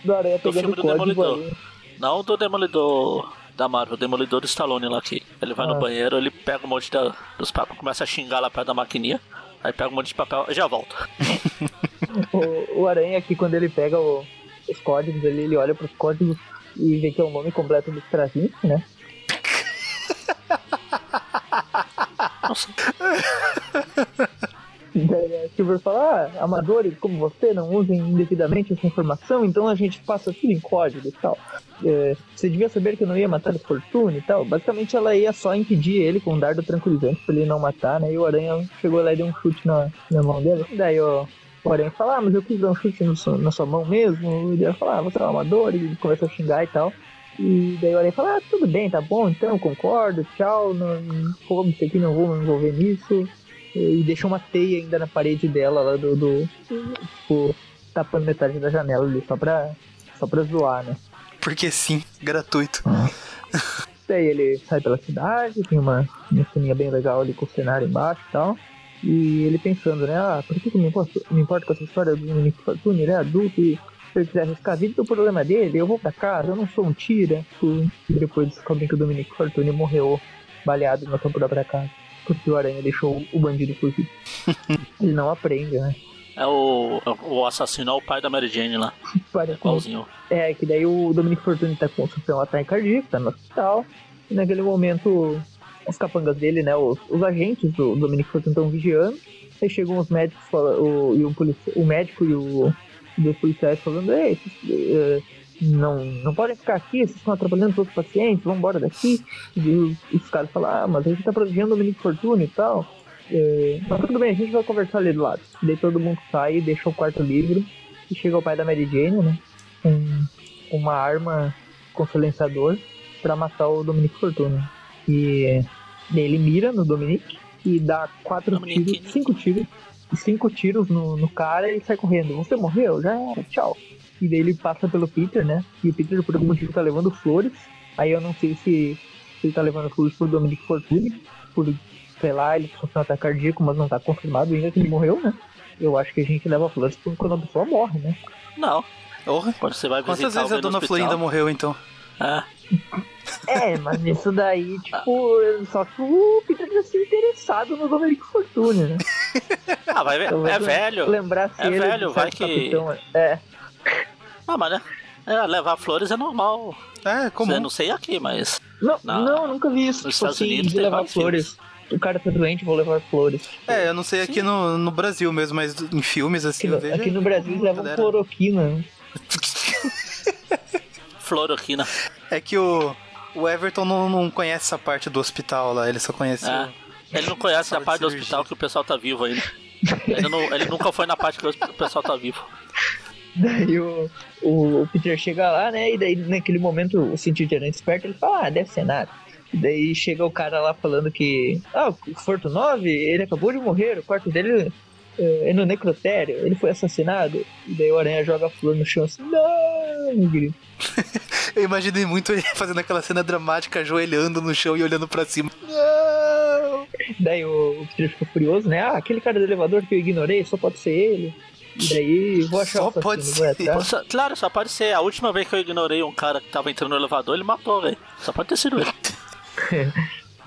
do
Do
pegando
filme do
código
Demolidor.
ali.
Não do Demolidor da Marvel, o Demolidor do Stallone lá aqui. Ele vai
Ah.
no banheiro, ele pega um monte da- dos papéis, começa a xingar lá perto da maquininha. Aí pega um monte de papel e já volta. *laughs*
O, o Aranha aqui, quando ele pega o- os códigos ali, ele olha pros códigos e vê que é o nome completo do Straczynski, né? *laughs*
Nossa, *laughs*
Daí a Silver fala, ah, amadores como você não usem indevidamente essa informação, então a gente passa tudo em código e tal. É, você devia saber que eu não ia matar o Fortune e tal. Basicamente ela ia só impedir ele com um dardo tranquilizante pra ele não matar, né? E o Aranha chegou lá e deu um chute na, na mão dele. Daí ó, o Aranha fala, ah, mas eu quis dar um chute no na sua mão mesmo. E ela fala, ah, você é um amador, e ele começa a xingar e tal. E daí o Aranha fala, ah, tudo bem, tá bom, então, concordo, tchau, não, não, isso aqui não vou me envolver nisso e deixou uma teia ainda na parede dela lá do. do tipo, tapando metade da janela ali, só pra, só pra zoar, né?
Porque sim, gratuito.
Daí ele sai pela cidade, tem uma, ceninha bem legal ali com o cenário embaixo e tal. E ele pensando, né? Ah, por que, que me, importo, me importo com essa história do Nick Fortune? Ele é adulto e se ele quiser arriscar a vida, o problema é dele. Eu vou pra casa, eu não sou um tira. E depois descobrem que o Dominic Fortune morreu baleado na sua própria casa. Porque o Aranha deixou o bandido fugir. *laughs* ele não aprende, né?
é o, o assassino é o pai da Mary Jane lá. *laughs*
Parece
Igualzinho.
É, que daí o Dominic Fortune tá com um ataque cardíaco, tá no hospital. E naquele momento, os capangas dele, né, os, os agentes do Dominic Fortune estão vigiando. Aí chegam os médicos fala- o, e o, polici- o médico e o e os policiais falando, ei, eh, não, não podem ficar aqui, vocês estão atrapalhando os pacientes, vão embora daqui. E os, os caras falam, ah, mas a gente tá protegendo o Dominic Fortune e tal. É, mas tudo bem, a gente vai conversar ali do lado. Daí todo mundo sai, deixa o quarto livre. E chega o pai da Mary Jane, né? Com uma arma com silenciador pra matar o Dominic Fortune. E ele mira no Dominic e dá quatro
Dominic.
tiros, cinco tiros, cinco tiros no, no cara e sai correndo. Você morreu? Já era, tchau. E daí ele passa pelo Peter, né? E o Peter, por algum motivo, tá levando flores. Aí eu não sei se, se ele tá levando flores pro Dominic Fortune, por, sei lá, ele sofreu um ataque cardíaco, mas não tá confirmado ainda que ele morreu, né? Eu acho que a gente leva flores quando a pessoa morre, né?
Não,
Porra.
quando você vai
Quantas vezes a dona Florinda morreu então?
É,
É, mas isso daí, *laughs* tipo, só que o Peter já se interessado no Dominic Fortune, né?
Ah, vai ver.
Talvez
É velho.
Lembrasse
É
ele
velho, vai que-
capitão, É, *laughs*
Ah, mas né? É, levar flores é normal.
É,
Eu
comum.
não sei aqui, mas.
não,
Na-
não, nunca vi isso.
nos
Tipo
Estados
assim,
Unidos
de levar flores. O cara tá doente, vou levar flores.
É, eu não sei aqui no, no Brasil mesmo, mas em filmes assim
Aqui no,
eu vejo.
aqui no Brasil levam
galera.
cloroquina. *laughs*
Floroquina.
É que o, o Everton não, não conhece essa parte do hospital lá, ele só conhece
É. Ele não conhece a parte do
cirurgia.
hospital que o pessoal tá vivo ainda. Ele, não- ele nunca foi na parte que o pessoal tá vivo. *laughs*
Daí o, o, o Peter chega lá, né? E daí naquele momento o cientista era esperto, ele fala, ah, deve ser nada. E daí chega o cara lá falando que. Ah, o Forto 9, ele acabou de morrer, o quarto dele é, é no necrotério, ele foi assassinado. E daí o Aranha joga a flor no chão assim, não! grita. *laughs*
Eu imaginei muito ele *laughs* fazendo aquela cena dramática, ajoelhando no chão e olhando pra cima. Não!
Daí o, o Peter fica furioso, né? Ah, aquele cara do elevador que eu ignorei, só pode ser ele. E daí vou achar
Só
o assassino,
pode
vou
ser.
Só- Claro, só pode ser. A última vez que eu ignorei um cara que tava entrando no elevador, ele matou, velho. Só pode ter sido ele. *laughs*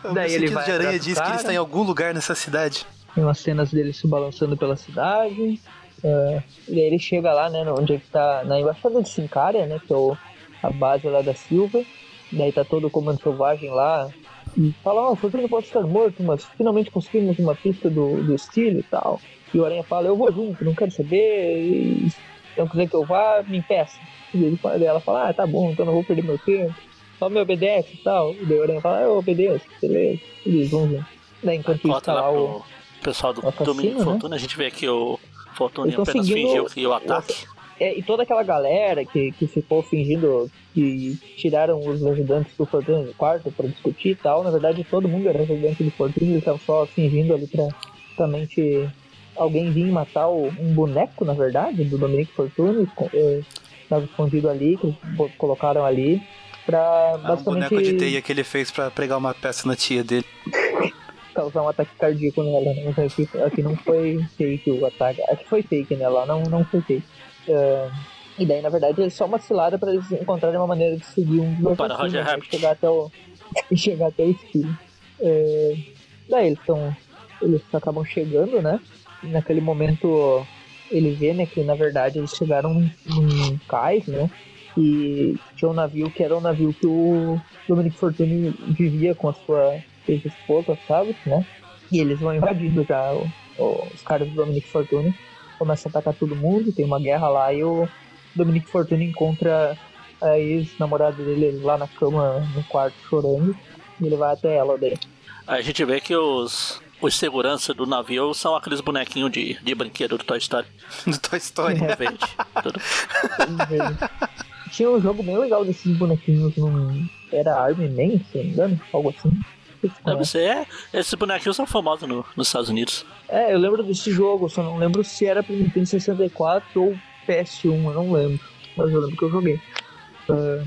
O
Daí ele vai
de aranha diz que ele
cara.
está em algum lugar nessa cidade.
Tem umas cenas dele se balançando pela cidade. é, e aí ele chega lá, né, onde é que tá, na embaixada de Sincária, né, que é o, a base lá da Silva. Daí tá todo o comando selvagem lá. E fala, ó, o Fortuna pode estar morto, mas finalmente conseguimos uma pista do, do estilo e tal. E o Aranha fala, eu vou junto, não quero saber. E não quiser que eu vá, me impeça. E ele fala- daí ela fala, ah, tá bom, então não vou perder meu tempo. Só me obedece e tal. E daí o Aranha fala, ah, eu obedeço, beleza. E eles vão junto. Daí enquanto isso tá
lá
o...
pessoal do
assassino,
Dominic
né?
Fortuna. A gente vê que o Fortuna apenas
seguindo
fingiu que o ataque.
É, e toda aquela galera que, que ficou fingindo que tiraram os ajudantes do Fortuna do quarto pra discutir e tal, na verdade todo mundo era ajudante do Fortuna, eles estavam só fingindo ali pra somente alguém vir matar o- um boneco, na verdade, do Dominique Fortuna, estava escondido ali, que eles colocaram ali, pra
Ah, um boneco de teia que ele fez pra pregar uma peça na tia dele. *laughs*
causar um ataque cardíaco nela, né? Mas aqui, aqui não foi fake o ataque. Aqui foi fake, né? Lá não, não foi fake. É, E daí, na verdade, é só uma cilada pra eles encontrarem uma maneira de seguir um dos
Para Roger
né?
Rabbit.
chegar até o *laughs* chegar até o espelho. É, daí eles estão eles acabam chegando, né? Naquele momento ele vê, né, que na verdade eles chegaram num cais, né? E tinha um navio que era o navio que o Dominic Fortune vivia com a sua ex-esposa, sabe, né? E eles vão invadindo já o- o- os caras do Dominic Fortune, começam a atacar todo mundo, tem uma guerra lá e o Dominic Fortune encontra a ex-namorada dele lá na cama, no quarto, chorando, e ele vai até ela daí.
Aí a gente vê que os, os seguranças do navio são aqueles bonequinhos de, de brinquedo do Toy Story.
Do Toy Story.
É verde. Tudo. *laughs*
Tinha um jogo bem legal desses bonequinhos num. Era Army Man, se não me engano, algo assim.
Deve ser. É, esses bonequinhos são famosos no- nos Estados Unidos.
É, eu lembro desse jogo, só não lembro se era pro Nintendo 64 ou PS1, eu não lembro. Mas eu lembro que eu joguei. Ah,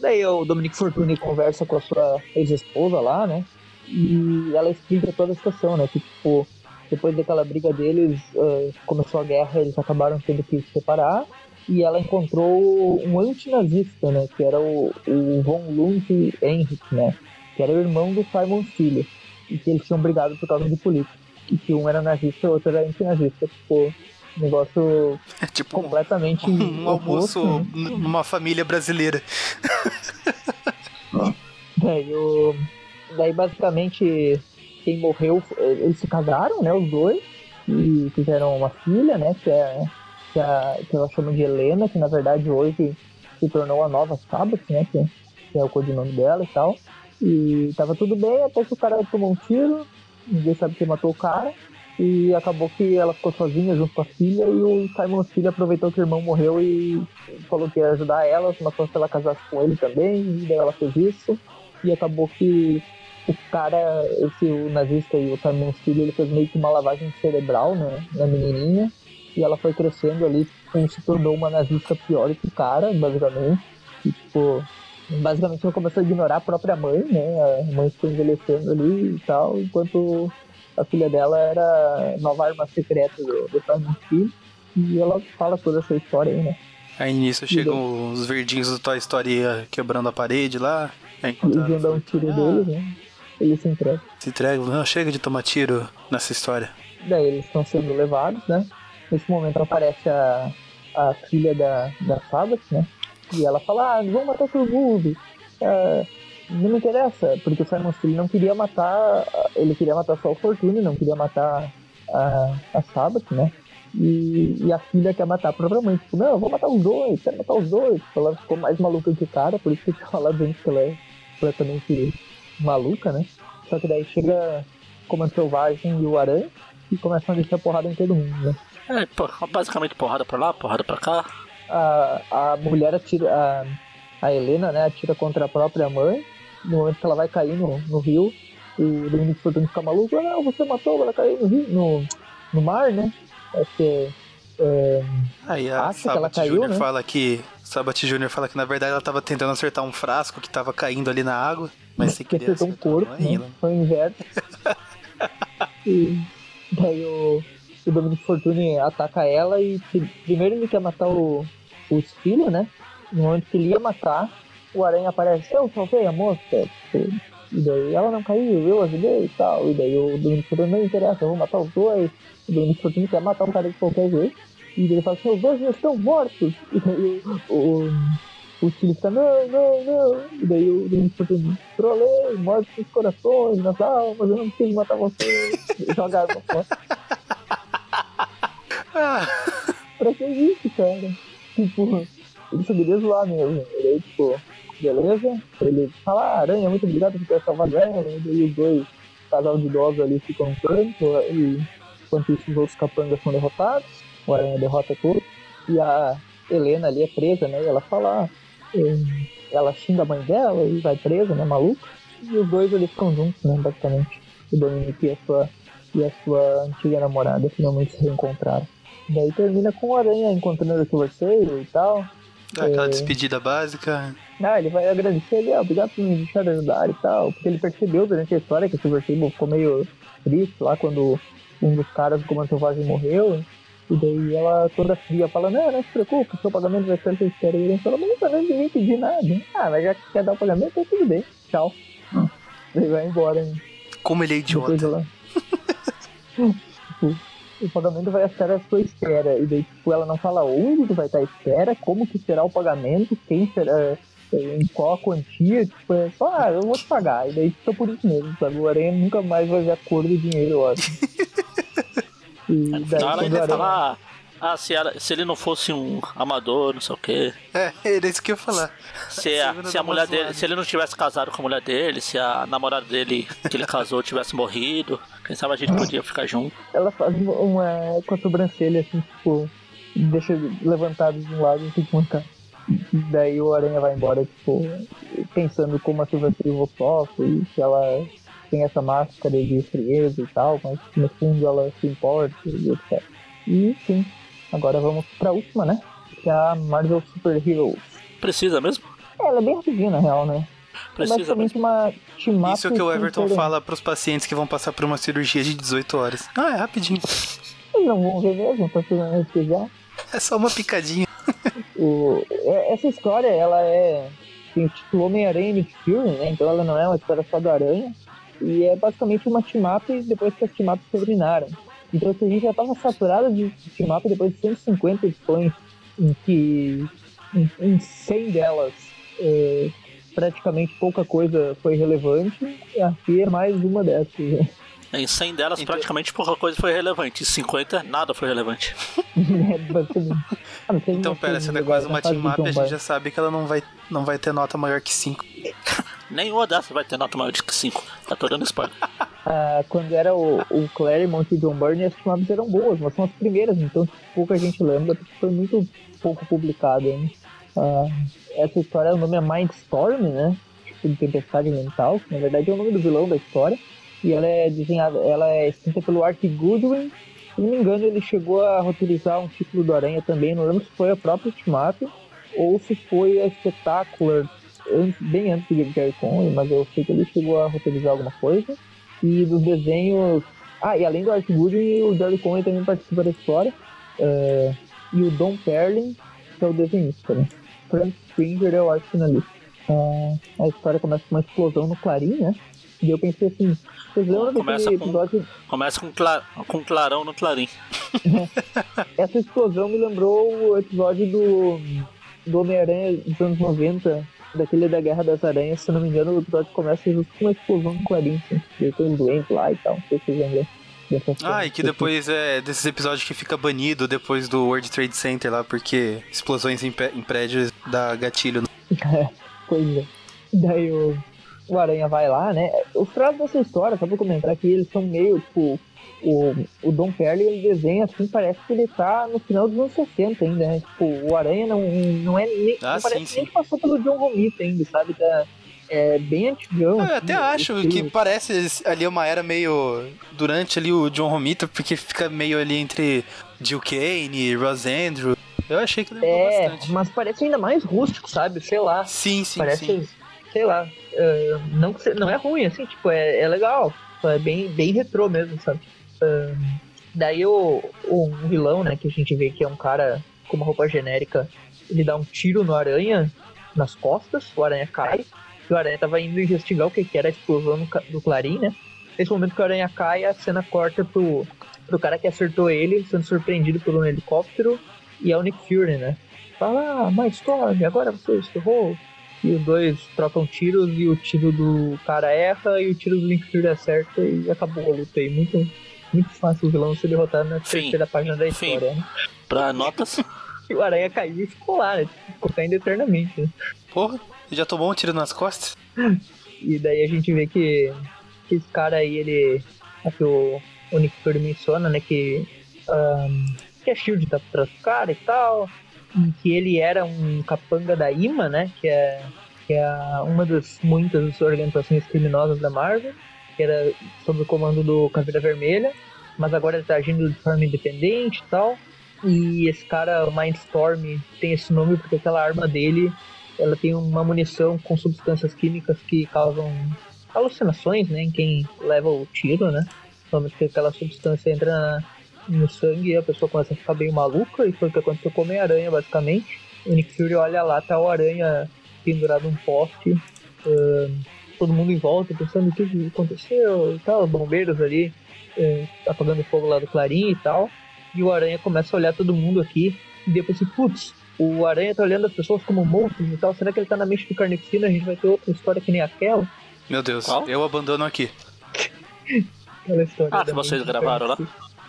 daí o Dominic Fortune conversa com a sua ex-esposa lá, né? E ela explica toda a situação, né? Que, tipo, depois daquela briga deles, ah, começou a guerra, eles acabaram tendo que se separar. E ela encontrou um antinazista, né? Que era o, o Von Lund Henrik, né? Que era o irmão do Simon Filho. E que eles tinham brigado por causa de política e que um era nazista e o outro era antinazista. Tipo, um negócio *laughs*
É tipo um,
completamente.
um almoço
oposto, né?
n- numa família brasileira. *laughs*
Daí, o... Daí basicamente quem morreu, eles se casaram, né? Os dois, e fizeram uma filha, né? Que é que, a, que ela chama de Helena, que na verdade hoje se tornou a nova Sabbath, né? Que, que é o codinome dela e tal. E tava tudo bem até que o cara tomou um tiro, ninguém sabe quem matou o cara. E acabou que ela ficou sozinha junto com a filha e o Simon Filho aproveitou que o irmão morreu e falou que ia ajudar ela, matou se ela casasse com ele também, e daí ela fez isso. E acabou que o cara, esse o nazista e o Filho, ele fez meio que uma lavagem cerebral né, na menininha. E ela foi crescendo ali, tipo, se tornou uma nazista pior que o cara, basicamente. E, tipo, basicamente ela começou a ignorar a própria mãe, né? A mãe ficou envelhecendo ali e tal, enquanto a filha dela era nova arma secreta do, do Filho. E ela fala toda essa história aí, né?
Aí nisso chegam os verdinhos do Toy Story eh, quebrando a parede lá. Aí
Eles iam dar um tiro deles, né? Eles se entregam.
Se entregam. Não, chega de tomar tiro nessa história.
Daí eles estão sendo levados, né? Nesse momento aparece a, a filha da, da Sabbath, né? E ela fala, ah, vamos matar todo mundo. Ah, não me interessa, porque o Simon Filho não queria matar, ele queria matar só o Fortune, não queria matar a, a Sabbath, né? E, e a filha quer matar a própria mãe. Tipo, não, eu vou matar os dois, quero matar os dois. Ela ficou mais maluca que o cara, por isso que eu falado antes que ela é completamente maluca, né? Só que daí chega Comando Selvagem e o Aranha e começam a deixar porrada em todo mundo, né?
É, basicamente porrada pra lá, porrada pra cá.
A, a mulher atira, a, a Helena, né, atira contra a própria mãe. No momento que ela vai cair no, no rio, o Dominic Fortune fica maluco, ah, não, você matou, ela caiu no rio, no, no mar, né? Acho que é,
Aí a
Acha que ela caiu, né?
fala que. Sabat Jr. fala que na verdade ela tava tentando acertar um frasco que tava caindo ali na água. Mas se
que
queria
acertou um corpo, né? Foi um inverno. *laughs* e daí o, o Dominic Fortune ataca ela e pri- primeiro ele quer matar o, os filhos, né? No momento que ele ia matar, o aranha aparece, eu salvei a moça. E daí ela não caiu, eu ajudei e tal. E daí o Dominic Fortune não interessa, eu vou matar os dois. O Dominic Fortune quer matar o cara de qualquer jeito. E ele fala assim, os dois já estão mortos. E daí o, o, o fica, não, não, não. E daí o Dominic Fortune, trolei, morte nos corações, nas almas, eu não preciso matar você. Joga a arma fora. *laughs* Pra que isso, cara? Tipo, ele só queria zoar mesmo. E daí, tipo, beleza? Ele fala, ah, aranha, muito obrigado por ter salvado ela. E daí os dois, casal de idosos ali ficam no canto. E enquanto isso, os outros capangas são derrotados. O aranha derrota todos. E a Helena ali é presa, né? E ela fala, ah, ela xinga a mãe dela e vai presa, né? Maluca. E os dois ali ficam juntos, né? Basicamente. O Dominique e a sua, e a sua antiga namorada finalmente se reencontraram. Daí termina com o Aranha encontrando o Silversail e tal.
aquela
É.
despedida básica.
Ah, ele vai agradecer ele, ah, obrigado por me deixar ajudar e tal. Porque ele percebeu durante a história que o Silversail ficou meio triste lá quando um dos caras do Comando Selvagem morreu. E daí ela, toda fria, fala, não, não se preocupe, seu pagamento vai ser o espero. E ele fala, mas não nem me pedir nada. Ah, mas já que quer dar o pagamento, então tudo bem, tchau. Hum. Daí vai embora. Hein?
Como ele é idiota.
Ela... *laughs* o pagamento vai estar à sua espera. E daí, tipo, ela não fala onde vai estar à espera, como que será o pagamento, quem será, em qual a quantia, tipo, é só, ah, eu vou te pagar. E daí fica por isso mesmo, sabe? O Aranha nunca mais vai ver a cor do dinheiro, eu acho. *laughs*
E daí, ela ainda Aranha... fala, ah, se, ela, se ele não fosse um amador, não sei o quê.
É, era isso que eu ia falar.
Se *laughs* a, se a mulher dele, se ele não tivesse casado com a mulher dele, se a namorada dele que ele casou tivesse morrido, quem sabe a gente podia ficar junto.
Ela faz uma com a sobrancelha assim, tipo, deixa levantado de um lado e fica mancar. Daí o Aranha vai embora, tipo, pensando como a Silva sofre e que ela tem essa máscara de frieza e tal, mas no fundo ela se importa e etc. E sim, agora vamos pra última, né? Que é a Marvel Super Heroes.
Precisa mesmo?
É, ela é bem rapidinha na real, né?
Precisa é
basicamente
uma
Isso é o que o Everton fala pros pacientes que vão passar por uma cirurgia de 18 horas. Ah, é rapidinho.
Eles não vão ver mesmo, pra fazer anestesia.
É só uma picadinha. *laughs*
o, é, essa história, ela é. Tem o título Homem-Aranha Nick Fury, né? Então ela não é uma história só do Aranha. E é basicamente uma team-up depois que as team-ups terminaram. Então se a gente já estava saturado de team-up depois de 150 edições, em que em, em 100 delas é, praticamente pouca coisa foi relevante, e aqui é mais uma dessas. Né?
Em 100 delas, então... praticamente pouca coisa foi relevante. Em 50, nada foi relevante. *laughs*
é,
ah, então, pera, se ela é quase uma team up, a gente já sabe que ela não vai, não vai ter nota maior que 5. *laughs*
Nenhuma dessas vai ter nota maior que 5. Tá tô dando spoiler. *laughs*
Ah, quando era o, o Claremont e o John Byrne, as ups eram boas, mas são as primeiras, então pouca gente lembra, porque foi muito pouco publicado. Hein? Ah, essa história, o nome é Mindstorm, né? Tipo de tempestade mental, que na verdade é o nome do vilão da história. E ela é desenhada, ela é escrita pelo Art Goodwin. Se não me engano, ele chegou a roteirizar um título do Aranha também. Não lembro se foi a própria Ultimate ou se foi a Spectacular, bem antes de Jerry Conway, mas eu sei que ele chegou a roteirizar alguma coisa. E dos desenhos. Ah, e além do Art Goodwin, o Jerry Conway também participa da história. Uh, e o Don Perlin, que é o desenhista, né? Frank Springer é o arte finalista. Uh, a história começa com uma explosão no Clarim, né? E eu pensei assim, vocês lembram
começa daquele episódio... Com, começa com, clar, com clarão no clarim. *laughs*
Essa explosão me lembrou o episódio do, do Homem-Aranha dos anos 90, daquele da Guerra das Aranhas, se não me engano, o episódio começa justo com uma explosão no assim. E tem um doente lá e tal, não sei se vocês lembram.
Ah, e que depois é desses episódios que fica banido depois do World Trade Center lá, porque explosões em, em prédios dá gatilho.
É, *laughs* pois é. Daí o, o Aranha vai lá, né? Os traços dessa história, só pra comentar aqui, eles são meio, tipo, o, o Don Perry, ele desenha assim, parece que ele tá no final dos anos 60 ainda, né? Tipo, o Aranha não, não é nem, ah, não sim, parece sim. nem que passou pelo John Romita ainda, sabe? Tá, é bem antigão.
Eu assim, até acho que parece ali uma era meio durante ali o John Romita, porque fica meio ali entre Jill Kane, Ross Andrew. Eu achei que lembrou
é,
bastante.
mas parece ainda mais rústico, sabe? Sei lá.
Sim, sim,
parece,
sim.
Sei lá. Uh, não, não é ruim, assim, tipo, é, é legal. É bem, bem retrô mesmo, sabe? Uh, daí o, o vilão, né, que a gente vê que é um cara com uma roupa genérica, ele dá um tiro no aranha nas costas, o aranha cai que o Aranha tava indo investigar o que, que era a explosão do Clarim, né? Nesse momento que o Aranha cai, a cena corta pro, pro cara que acertou ele, sendo surpreendido por um helicóptero, e é o Nick Fury, né? Fala, ah, My Storm, agora você errou. E os dois trocam tiros e o tiro do cara erra e o tiro do Nick Fury acerta e acabou a luta aí. Muito, muito fácil o vilão ser derrotado na Fim. terceira página da história, né?
Pra notas.
e *laughs* o Aranha caiu e ficou lá, né? Ficou caindo eternamente. Né?
Porra. Já tomou um tiro nas costas?
E daí a gente vê que, que esse cara aí, ele. Aqui o, o Nick Fury menciona, né? Que, um, que a Shield tá por trás do cara e tal. E que ele era um capanga da IMA, né? Que é, que é uma das muitas organizações criminosas da Marvel. Que era sob o comando do Caveira Vermelha. Mas agora ele tá agindo de forma independente e tal. E esse cara, Mindstorm, tem esse nome porque aquela arma dele ela tem uma munição com substâncias químicas que causam alucinações, né, em quem leva o tiro, né? Normalmente que aquela substância entra na, no sangue e a pessoa começa a ficar bem maluca, e foi o que aconteceu com o Homem-Aranha, basicamente. O Nick Fury olha lá, tá o Aranha pendurado num poste, uh, todo mundo em volta pensando o que aconteceu e tal, bombeiros ali uh, apagando fogo lá do Clarim e tal. E o Aranha começa a olhar todo mundo aqui, e depois assim, putz, o Aranha tá olhando as pessoas como monstros e tal, será que ele tá na mente do Carnificina? A gente vai ter outra história que nem aquela?
Meu Deus,
Qual?
eu abandono aqui.
Aquela história
Ah, vocês gravaram lá?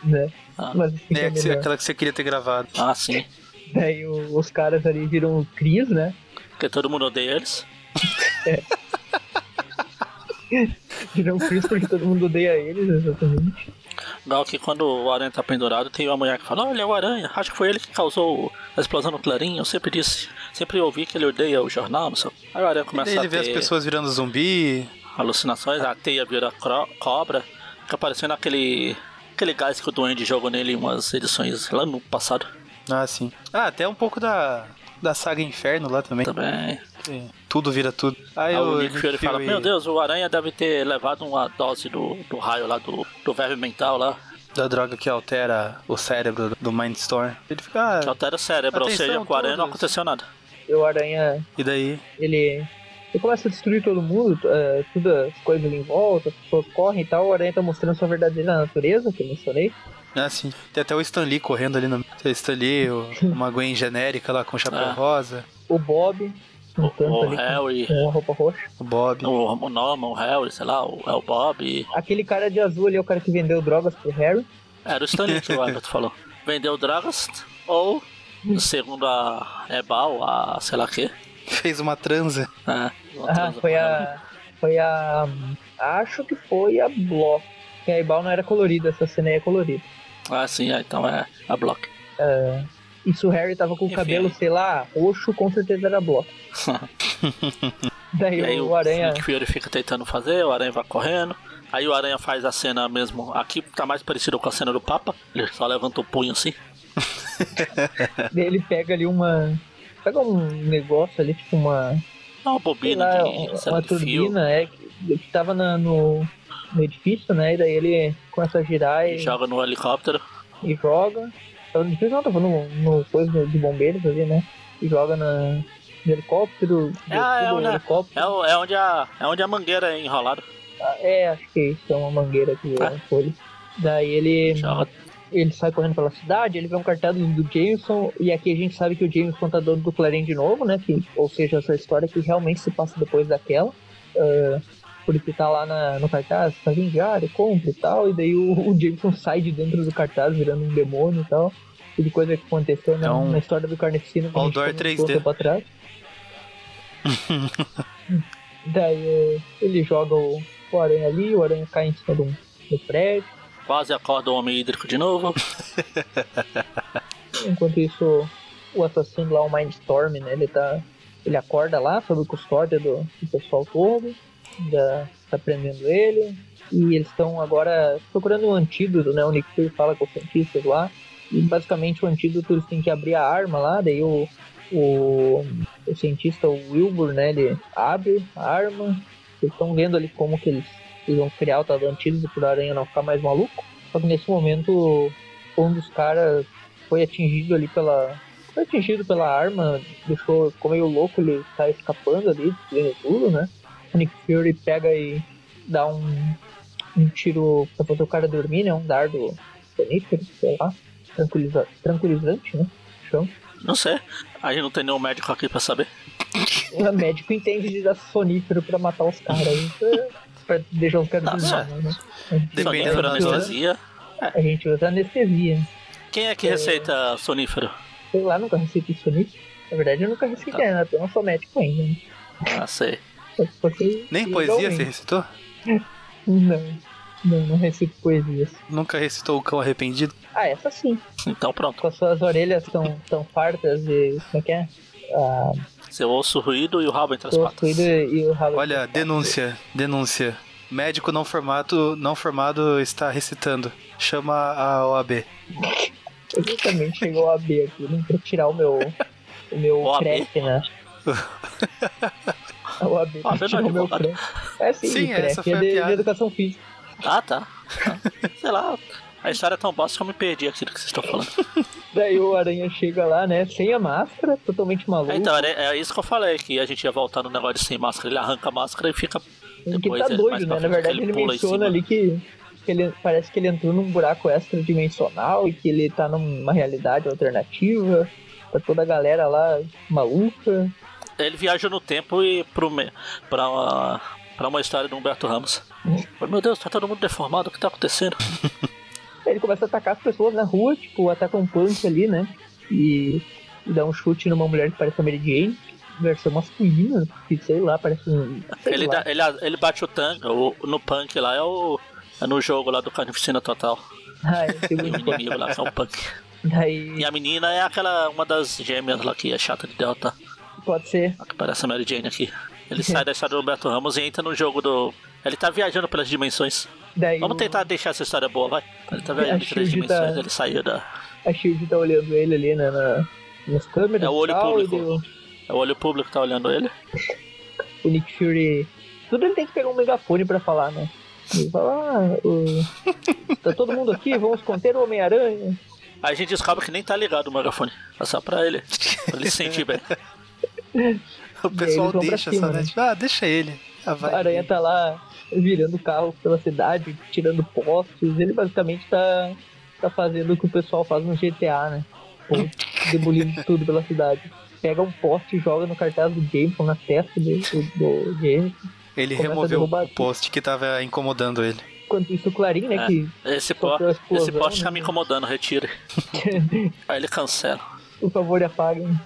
Né?
Ah.
Mas assim,
É
é
que
melhor.
aquela que você queria ter gravado.
Ah, sim.
Daí o- os caras ali viram o Cris, né?
Porque todo mundo odeia eles. *laughs*
Viram o Chris porque todo mundo odeia eles, exatamente.
Igual que quando o Aranha tá pendurado, tem uma mulher que fala, olha, é o Aranha, acho que foi ele que causou a explosão no Clarim, eu sempre disse, sempre ouvi que ele odeia o jornal, não sei. Aí o Aranha
E
começa
ele
a
vê as pessoas virando zumbi.
alucinações, a teia vira cobra, fica parecendo aquele, aquele gás que o Duende jogou nele em umas edições lá no passado
Ah, sim. Ah, até um pouco da, da saga Inferno lá também.
também.
É, Tudo vira tudo. Aí,
Aí
o
Nick Fury fala, meu Deus, o Aranha deve ter levado uma dose do, do raio lá, do, do verme mental lá,
Da droga que altera o cérebro do Mindstorm. Ele fica.
que
Ah,
altera o cérebro, ou
Atenção,
seja, com o Aranha não aconteceu nada.
E o Aranha,
e daí?
ele, ele começa a destruir todo mundo, é, todas as coisas ali em volta, as pessoas correm e tal. O Aranha tá mostrando sua verdadeira natureza, que eu mencionei.
Ah, sim. Tem até o Stan Lee correndo ali no. Tem o Stan Lee, o- uma Gwen genérica lá com chapéu
Ah.
rosa.
O Bob,
O
ali com-
Harry,
com a roupa roxa.
O Bob.
o, o Norman, o Harry, sei lá, o, é o Bob.
Aquele cara de azul ali é o cara que vendeu drogas pro Harry.
Era o Stanley que o Everton *laughs* falou. Vendeu drogas ou, segundo a Ebal, a sei lá o que.
Fez uma transa.
É, uma
Ah,
transa
foi
com
a. Foi a. Acho que foi a Block. Que a Ibal não era colorida, essa cena aí é colorida.
Ah, sim, é, então é a Block.
E se o Harry tava com o cabelo, sei lá, roxo, com certeza era Block. *laughs* Daí
E aí
o
o
Aranha.
Nick Fury fica tentando fazer, o Aranha vai correndo. Aí o Aranha faz a cena mesmo. Aqui tá mais parecido com a cena do Papa. Ele só levanta o punho assim.
daí ele pega ali uma. Pega um negócio ali, tipo uma.
Uma bobina
lá,
de,
uma, turbina, é, que, que tava na- no, no edifício, né? E daí ele começa a girar e,
Joga no helicóptero.
e joga. Tava no edifício não, tava no, no coisa de bombeiros ali, né? E joga na, no helicóptero.
Ah, é, né?
helicóptero.
É, é, onde a, é onde a mangueira é enrolada.
Ah, É, acho que isso é uma mangueira que é folha. Daí ele,
Joga.
Ele sai correndo pela cidade, ele vê um cartaz do Jameson, e aqui a gente sabe que o Jameson tá dono do Clarim de novo, né? Que, ou seja, essa história que realmente se passa depois daquela. ah, porque tá lá na- no cartaz, tá vindo diário, compra e tal, e daí o, o Jameson *laughs* sai de dentro do cartaz virando um demônio e tal. E de coisa que aconteceu na,
Então,
na história do Carnificina que a gente
Outdoor
comentou
3D.
um tempo atrás. *laughs* Daí eh, ele joga o, o aranha ali, o aranha cai em cima do, do prédio.
Quase acorda o homem hídrico de novo. *laughs*
Enquanto isso, o assassino lá, o Mindstorm, né? Ele tá. Ele acorda lá sob custódia do, do pessoal todo. Já tá prendendo ele. E eles estão agora procurando um antídoto, né? O Nick Fury fala com os cientistas lá. E basicamente o antídoto eles têm que abrir a arma lá, daí o, o, o cientista, o Wilbur, né? Ele abre a arma. Eles estão vendo ali como que eles, eles vão criar o antídoto pro aranha não ficar mais maluco. Só que nesse momento um dos caras foi atingido ali pela. Foi atingido pela arma, deixou, ficou meio louco, ele tá escapando ali, destruindo tudo, né? O Nick Fury pega e dá um, um tiro pra fazer o cara dormir, né? Um dardo sonífero, sei lá, tranquiliza, tranquilizante, né? Chão.
Não sei. A gente não tem nenhum médico aqui pra saber. *laughs*
O médico entende de dar sonífero pra matar os caras, aí, pra, deixar os caras dormindo, né?
Dependendo
Sonífero,
da
anestesia.
a gente usa anestesia.
Quem é que receita sonífero?
Sei lá, nunca receitei sonífero. Na verdade, eu nunca receitei, né? Eu não sou médico ainda, né?
Ah, sei.
Nem poesia você recitou?
Não, não, não recito poesias.
Nunca recitou o cão arrependido?
Ah, essa sim.
Então pronto.
Com as suas orelhas tão, tão fartas e. Como é que é? Ah,
Seu osso ruído e o rabo entre as
o
patas.
cuido e o rabo.
Olha, denúncia, denúncia. Médico não formado, não formado está recitando. Chama a OAB.
Exatamente, chegou a B aqui, né? Pra tirar o meu. O meu
OAB?
CREF, né? *laughs* O AB
OAB não é
tirar o meu. CREF. É sim,
Sim,
CREF
essa foi
é
a
de,
piada.
de educação física.
Ah, tá. Sei lá. A história é tão bosta que eu me perdi aqui do que vocês estão falando. *laughs*
Daí o Aranha chega lá, né, sem a máscara, totalmente maluco.
então, é, é, isso que eu falei, que a gente ia voltar no negócio de sem máscara. Ele arranca a máscara e fica.
Porque
Depois,
tá
é,
doido, né? Na verdade,
que
ele,
ele
menciona ali que, que ele parece que ele entrou num buraco extradimensional e que ele tá numa realidade alternativa. Tá toda a galera lá maluca.
Ele viaja no tempo e pro, me- pra, uma, pra uma história do Humberto Ramos. Oh, meu Deus, tá todo mundo deformado, o que tá acontecendo? *laughs*
Ele começa a atacar as pessoas na rua, tipo, ataca um punch ali, né? E, e dá um chute numa mulher que parece a Mary Jane, versão masculina, que sei lá, parece um.
Ele, dá- ele, ele bate o tanque, o, no punk lá é o. É no jogo lá do Carnificina Total.
Ai, tem
Tem um inimigo lá que é o punk. *laughs*
Daí
E a menina é aquela, uma das gêmeas lá que é chata de derrotar.
pode ser.
A que parece a Mary Jane aqui. Ele *laughs* sai da história do Humberto Ramos e entra no jogo do. Ele tá viajando pelas dimensões.
Daí
Vamos
o-
tentar deixar essa história boa, vai. Ele tá viajando três
Shield tá-
dimensões, ele saiu da.
a Shield tá olhando ele ali né, na, nas câmeras.
É o olho
tal,
público. É o olho público que tá olhando ele. *laughs*
o Nick Fury. Tudo ele tem que pegar um megafone pra falar, né? Ele fala, ah, o- *laughs* tá todo mundo aqui, vamos conter o Homem-Aranha.
Aí a gente descobre que nem tá ligado o megafone. É só pra ele. Pra ele se sentir bem. *laughs*
O pessoal deixa
cima,
só, né? Tipo, ah, deixa ele. Ah.
A aranha tá lá virando carros pela cidade, tirando postes. Ele basicamente tá, tá fazendo o que o pessoal faz no GTA, né? Pô, Demolindo *laughs* tudo pela cidade. Pega um poste e joga no cartaz do Jameson na testa do, do, do Jameson.
Ele removeu o post que tava incomodando ele.
Enquanto isso, o Clarim, né?
É.
Que
Esse, po
a
esse
explosão,
poste tá
né?
me incomodando, retire. *laughs* Aí ele cancela.
por favor, apaguem.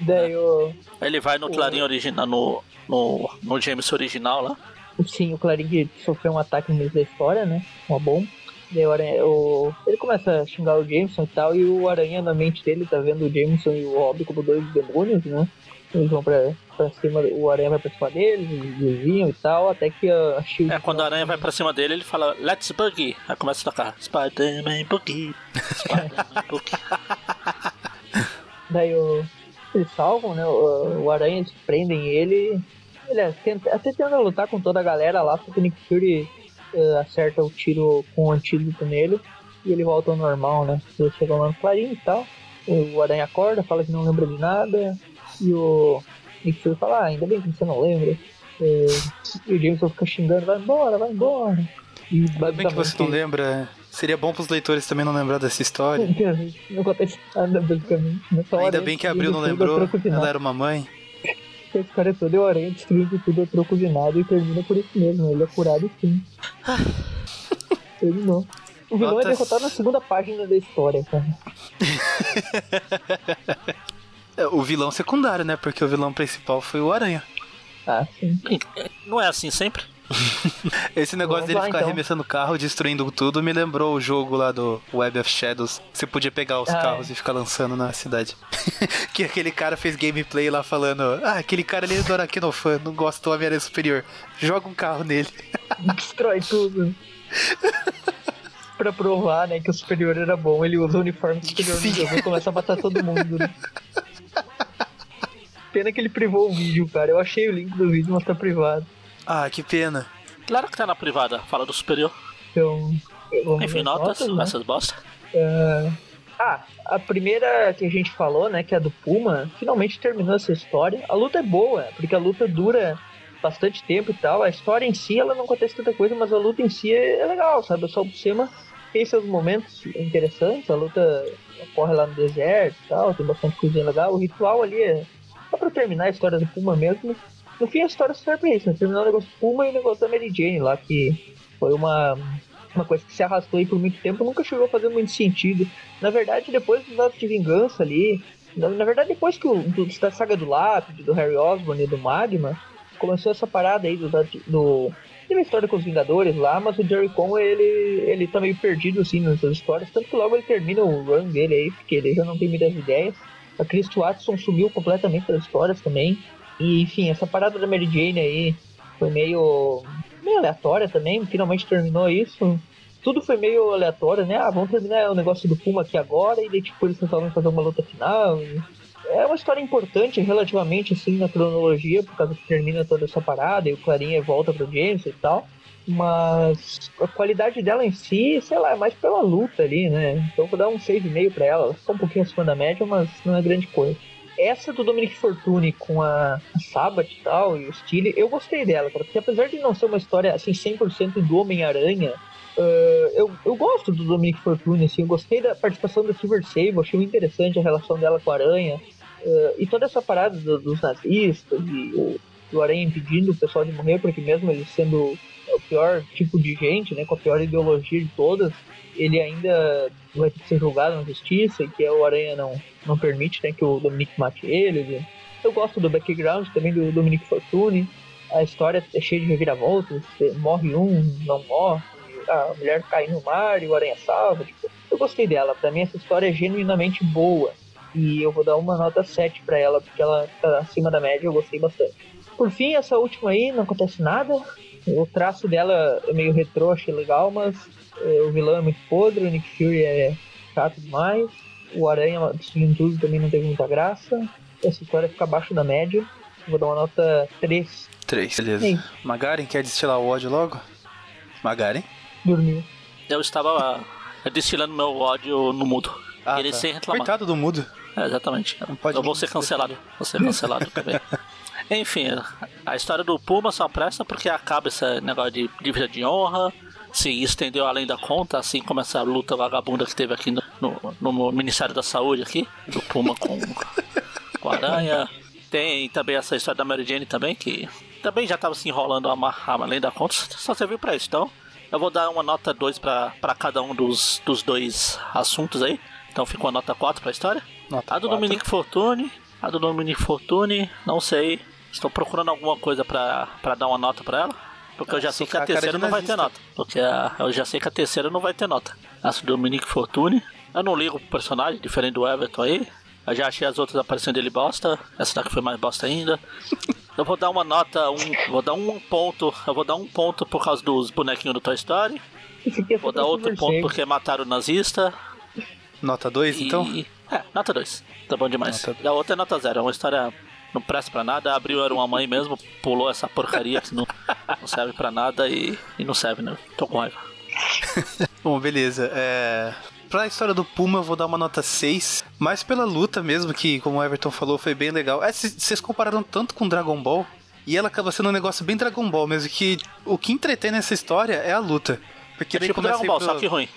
Daí o.
Aí ele vai no Clarim original, no, no, no James original lá.
Sim, o Clarim sofreu um ataque no meio da história, né? Uma bomba. Daí o Aranha, o... ele começa a xingar o Jameson e tal, e o Aranha na mente dele tá vendo o Jameson e o Rob como dois demônios, né? Eles vão pra, pra cima, o Aranha vai pra cima deles, eles vizinham e tal, até que a Shield.
É, quando a aranha vai pra cima dele, ele fala, let's boogie. Aí começa a tocar, Spider-Man boogie. Spider-Man. *laughs*
Daí o... eles salvam, né? O, o Aranha, eles prendem ele. Ele é, tenta, até tenta lutar com toda a galera lá, só que o Nick Fury eh, acerta o tiro com o antídoto nele e ele volta ao normal, né? Eles chegam lá no Clarim e tal. O Aranha acorda, fala que não lembra de nada. E o Nick Fury fala, ah, ainda bem que você não lembra. Eh, e o Jameson fica xingando, vai embora, vai embora. E
Ainda bem que você não lembra. Seria bom pros leitores também não lembrar dessa história. *laughs*
Não acontece nada, basicamente. Nessa
Ainda bem que a Abril não lembrou. Ela era uma mãe.
Esse cara é todo é o aranha destruindo tudo a troco de nada e termina por isso mesmo. Ele é curado sim. Terminou. O vilão
Notas-
é derrotado na segunda página da história, cara. *laughs*
É, O vilão secundário, né? Porque o vilão principal foi o Aranha.
Ah, sim.
Não é assim sempre? *laughs*
Esse negócio
Vamos
dele
lá,
ficar
então.
arremessando o carro, destruindo tudo, me lembrou o jogo lá do Web of Shadows. Você podia pegar os
Ah,
carros
é.
e ficar lançando na cidade. *laughs* que aquele cara fez gameplay lá falando: Ah, aquele cara ali é do Aracnofan, não gosta do Homem-Aranha Superior. Joga um carro nele. *laughs*
Destrói tudo. pra provar, né, que o superior era bom, ele usa o uniforme do superior no
Sim.
jogo e começa a matar todo mundo. né? Pena que ele privou o vídeo, cara. Eu achei o link do vídeo, mas tá privado.
Ah, que pena.
Claro que tá na privada, fala do superior.
Então.
Enfim,
às
notas,
né?
essas bosta.
Ah, a primeira que a gente falou, né, que é a do Puma, finalmente terminou essa história. A luta é boa, porque a luta dura bastante tempo e tal. A história em si, ela não acontece tanta coisa, mas a luta em si é, é legal, sabe? O Sol Buscema tem seus momentos interessantes, a luta ocorre lá no deserto e tal, tem bastante coisinha legal. O ritual ali é só pra terminar a história do Puma mesmo. No fim, a história serve pra isso, né? O negócio Puma e o negócio da Mary Jane lá, que foi uma uma coisa que se arrastou aí por muito tempo, nunca chegou a fazer muito sentido. Na verdade, depois dos atos de vingança ali, na, na verdade, depois que o do, da saga do Lápide, do Harry Osborn e do Magma, começou essa parada aí do. do Teve a história com os Vingadores lá, mas o Jerry Conway, ele, ele tá meio perdido assim nessas histórias, tanto que logo ele termina o run dele aí, porque ele já não tem muitas ideias. A Chris Watson sumiu completamente das histórias também. E enfim, essa parada da Mary Jane aí foi meio meio aleatória também, finalmente terminou isso. Tudo foi meio aleatório, né? Ah, vamos terminar o negócio do Puma aqui agora, e daí tipo eles resolvem fazer uma luta final. e- é uma história importante relativamente assim na cronologia, por causa que termina toda essa parada e o Clarinha volta pro James e tal. Mas a qualidade dela em si, sei lá, é mais pela luta ali, né? Então vou dar um 6,5 pra ela. Ela um pouquinho acima da média, mas não é grande coisa. Essa do Dominic Fortune com a, Sabat e tal, e o Steele, eu gostei dela, cara, porque apesar de não ser uma história assim 100% do Homem-Aranha, uh, eu, eu gosto do Dominic Fortune, assim, eu gostei da participação da Silver Sable, achei interessante a relação dela com a Aranha, uh, e toda essa parada do, dos nazistas e o, o Aranha impedindo o pessoal de morrer, porque mesmo ele sendo o pior tipo de gente, né, com a pior ideologia de todas, ele ainda vai ter que ser julgado na justiça e que o Aranha não, não permite né, que o Dominic mate ele. Eu gosto do background também do Dominic Fortune. A história é cheia de reviravoltas, morre um, não morre, a mulher cai no mar e o Aranha salva. Tipo, eu gostei dela, pra mim essa história é genuinamente boa. E eu vou dar uma nota 7 para ela, porque ela tá acima da média, eu gostei bastante. Por fim, essa última aí, não acontece nada. O traço dela é meio retrô, achei legal, mas é, o vilão é muito podre, o Nick Fury é chato demais. O Aranha destruindo tudo também não teve muita graça. Essa história fica abaixo da média. Vou dar uma nota 3.
3, beleza. Ei. Magaren, quer destilar o ódio logo? Magaren?
Dormiu.
Eu estava destilando meu ódio no mudo. Ah, ele tá. sem reclamar.
Coitado do mudo.
É, exatamente. Eu vou ser cancelado. Vou ser cancelado *laughs* também. Enfim, a história do Puma só presta porque acaba esse negócio de dívida de honra, se estendeu além da conta, assim como essa luta vagabunda que teve aqui no, no, no Ministério da Saúde aqui, do Puma com, *laughs* com a Aranha. Tem também essa história da Mary Jane também, que também já estava se enrolando além da conta, só serviu para isso. Então, eu vou dar uma nota 2 para cada um dos, dos dois assuntos aí. Então ficou a nota 4 pra história. Nota a do 4. Dominique Fortune. A do Dominique Fortune, não sei. Estou procurando alguma coisa pra, pra dar uma nota pra ela. Porque eu já sei que a terceira não vai ter nota. Porque a, eu já sei que a terceira não vai ter nota. Essa do Dominique Fortune. Eu não ligo pro personagem, diferente do Everton aí. Eu já achei as outras aparições dele bosta. Essa daqui foi mais bosta ainda. Eu vou dar uma nota, um, vou dar um ponto. Eu vou dar um ponto por causa dos bonequinhos do Toy Story. Vou dar outro ponto porque mataram o nazista.
Nota 2, então?
É, nota 2. Tá bom demais. Nota... E a outra é nota 0. É uma história não presta pra nada. Abriu era uma mãe mesmo, pulou essa porcaria que não, não serve pra nada e, e não serve, né? Tô com raiva. *laughs*
bom, beleza. É... Pra história do Puma, eu vou dar uma nota 6. Mas pela luta mesmo, que, como o Everton falou, foi bem legal. É, vocês compararam tanto com Dragon Ball. E ela acaba sendo um negócio bem Dragon Ball mesmo. Que o que entretém nessa história é a luta. Porque
é daí tipo Dragon Ball, pro... só que ruim.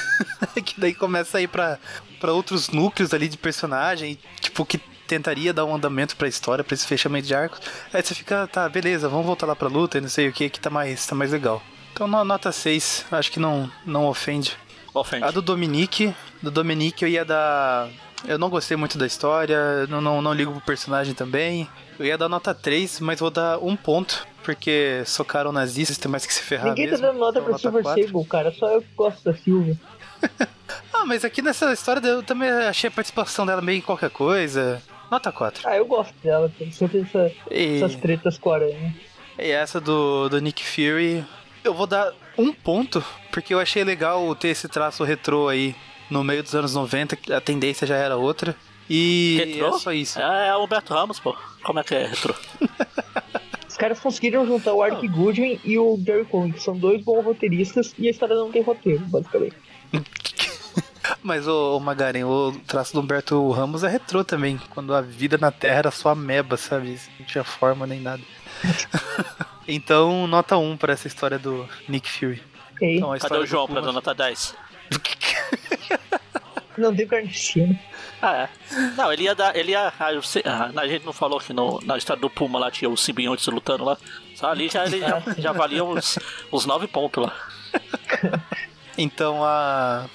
*laughs*
que daí começa a ir pra, pra outros núcleos ali de personagem, tipo, que tentaria dar um andamento pra história, pra esse fechamento de arcos. Aí você fica, tá, beleza, vamos voltar lá pra luta e não sei o que, que tá mais, tá mais legal. Então, nota 6, acho que não, não ofende.
Ofende.
A do Dominique, do Dominique eu ia dar. Eu não gostei muito da história, não, não, não ligo pro personagem também. Eu ia dar nota 3, mas vou dar um ponto, porque socaram nazistas, tem mais que se ferrar
Ninguém
mesmo.
tá dando nota então, pra Silver Sable, cara, só eu que gosto da Silva. *laughs*
ah, mas aqui nessa história eu também achei a participação dela meio qualquer coisa. Nota 4.
Ah, eu gosto dela, tem sempre essa, e... essas tretas com a aranha.
E essa do, do Nick Fury, eu vou dar um ponto, porque eu achei legal ter esse traço retrô aí no meio dos anos 90, a tendência já era outra. E
retrô?
é só isso.
É, é o Beto Ramos, pô. Como é que é retrô? *laughs*
Os caras conseguiram juntar o Art Goodwin e o Gary Cohen, que são dois bons roteiristas, e a história não tem roteiro, basicamente. *laughs*
Mas o, o Magaren, o traço do Humberto Ramos é retrô também. Quando a vida na Terra era só ameba, sabe? Não tinha forma nem nada. *laughs* então, nota 1 para essa história do Nick Fury.
Okay. Então, Cadê o João pra dar nota 10? *laughs*
não tem carnificina.
Ah, é. Não, ele ia dar. Ele ia. Ah, a gente não falou que no, na história do Puma lá tinha os simbiontes lutando lá. Só ali já, ele já, *laughs* já valia uns, uns 9 pontos lá.
Então a.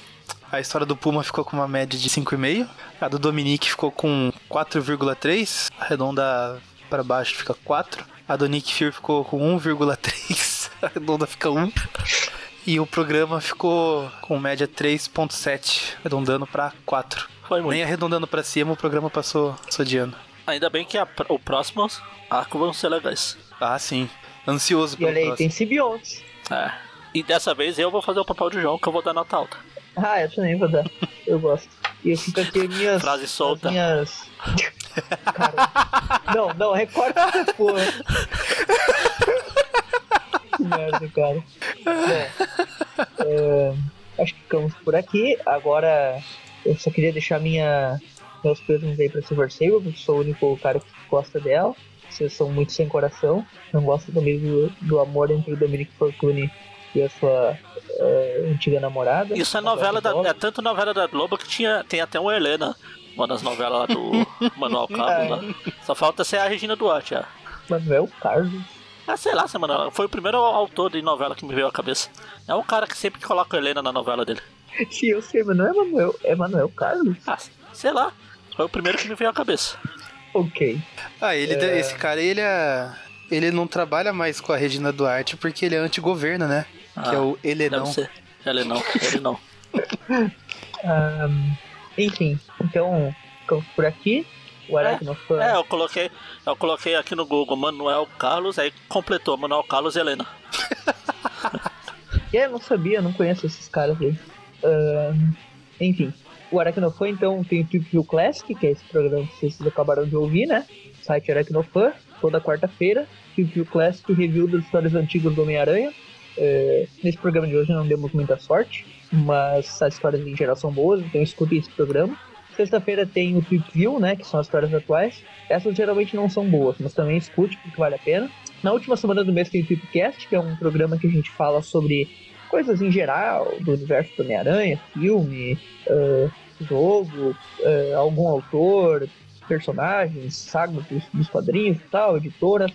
A história do Puma ficou com uma média de 5,5. A do Dominique ficou com 4,3. Arredonda para baixo fica 4. A do Nick Fury ficou com 1,3. *laughs* Arredonda fica 1. E o programa ficou com média 3,7. Arredondando para 4. Foi muito. Nem arredondando para cima, o programa passou, passou de ano.
Ainda bem que a, o próximo arco vão ser legais.
Ah, sim. Ansioso
pelo E olha aí, tem simbiontes.
É. E dessa vez eu vou fazer o papel de João, que eu vou dar nota alta.
Ah, eu também vou dar. Eu gosto. E eu fico aqui minhas.
Frase solta.
Minhas. Cara, não, não, recorta essa porra. que merda, cara. Bom, é, acho que ficamos por aqui. Agora, eu só queria deixar minha, meus pêsames aí pra Silver Sable, porque sou o único cara que gosta dela. Vocês são muito sem coração. Não gosto também do, do amor entre o Dominic Fortune e a sua uh, antiga namorada.
Isso é novela da. É tanto novela da Globo que tinha, tem até uma Helena. Uma das novelas lá do *laughs* Manuel Carlos. É. Só falta ser a Regina Duarte, já.
Manuel Carlos?
Ah, sei lá, Manuel. Foi o primeiro autor de novela que me veio à cabeça. É um cara que sempre coloca a Helena na novela dele. *laughs*
Sim, eu sei, mas não é Manuel. É Manuel Carlos?
Ah, sei lá. Foi o primeiro que me veio à cabeça.
Ok.
Ah, ele, é... esse cara, ele é. Ele não trabalha mais com a Regina Duarte porque ele é anti-governo, né? Ah, que é o Ele
não. Ele não, ele *laughs* não.
um, enfim, então ficamos por aqui. O Aracnofan.
É, é, eu coloquei, eu coloquei aqui no Google Manuel Carlos, aí completou Manuel Carlos e Helena. *laughs*
é, não sabia, não conheço esses caras aí. Um, enfim, o Aracnofan então tem o Trip View Classic, que é esse programa que vocês acabaram de ouvir, né? Site Aracnofan, toda quarta-feira. Trip View Classic, review das histórias antigas do Homem-Aranha. É, nesse programa de hoje não demos muita sorte, mas as histórias em geral são boas, então escutem esse programa. Sexta-feira tem o Trip View, né, que são as histórias atuais. Essas geralmente não são boas, mas também escute porque vale a pena. Na última semana do mês tem o Tripcast, que é um programa que a gente fala sobre coisas em geral do universo do Homem-Aranha, filme, uh, jogo, uh, algum autor, personagens, sagas dos, dos quadrinhos e tal, editora.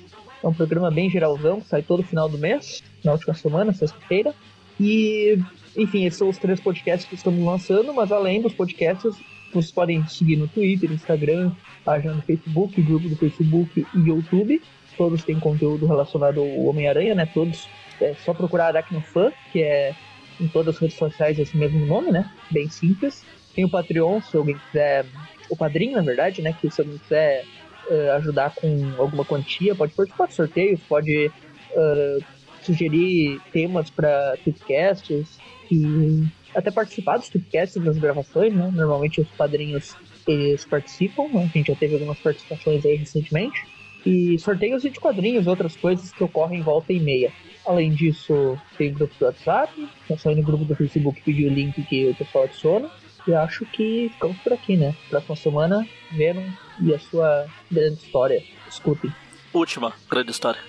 É um programa bem geralzão, que sai todo final do mês, na última semana, sexta-feira. E, enfim, esses são os três podcasts que estamos lançando, mas além dos podcasts, vocês podem seguir no Twitter, Instagram, página no Facebook, grupo do Facebook e YouTube. Todos têm conteúdo relacionado ao Homem-Aranha, né? Todos. É só procurar Aracnofan, que é em todas as redes sociais esse mesmo nome, né? Bem simples. Tem o Patreon, se alguém quiser. O padrinho, na verdade, né? Que se alguém quiser uh, ajudar com alguma quantia, pode participar de sorteios, pode uh, sugerir temas para podcasts e até participar dos podcasts das gravações, né? Normalmente os padrinhos eles participam, né? a gente já teve algumas participações aí recentemente. E sorteios de quadrinhos, outras coisas que ocorrem em volta e meia. Além disso, tem grupo do WhatsApp, é só no grupo do Facebook pedir o link que o pessoal adiciona. E acho que ficamos por aqui, né? Próxima semana, Venom e a sua grande história. Escute.
Última grande história.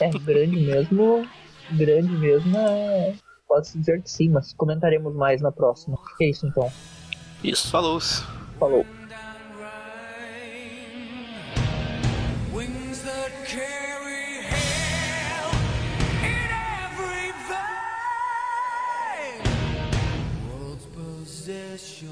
É, grande mesmo. Grande mesmo é. Pode-se dizer que sim, mas comentaremos mais na próxima. É isso então.
Isso,
falou. -se.
Falou.
That's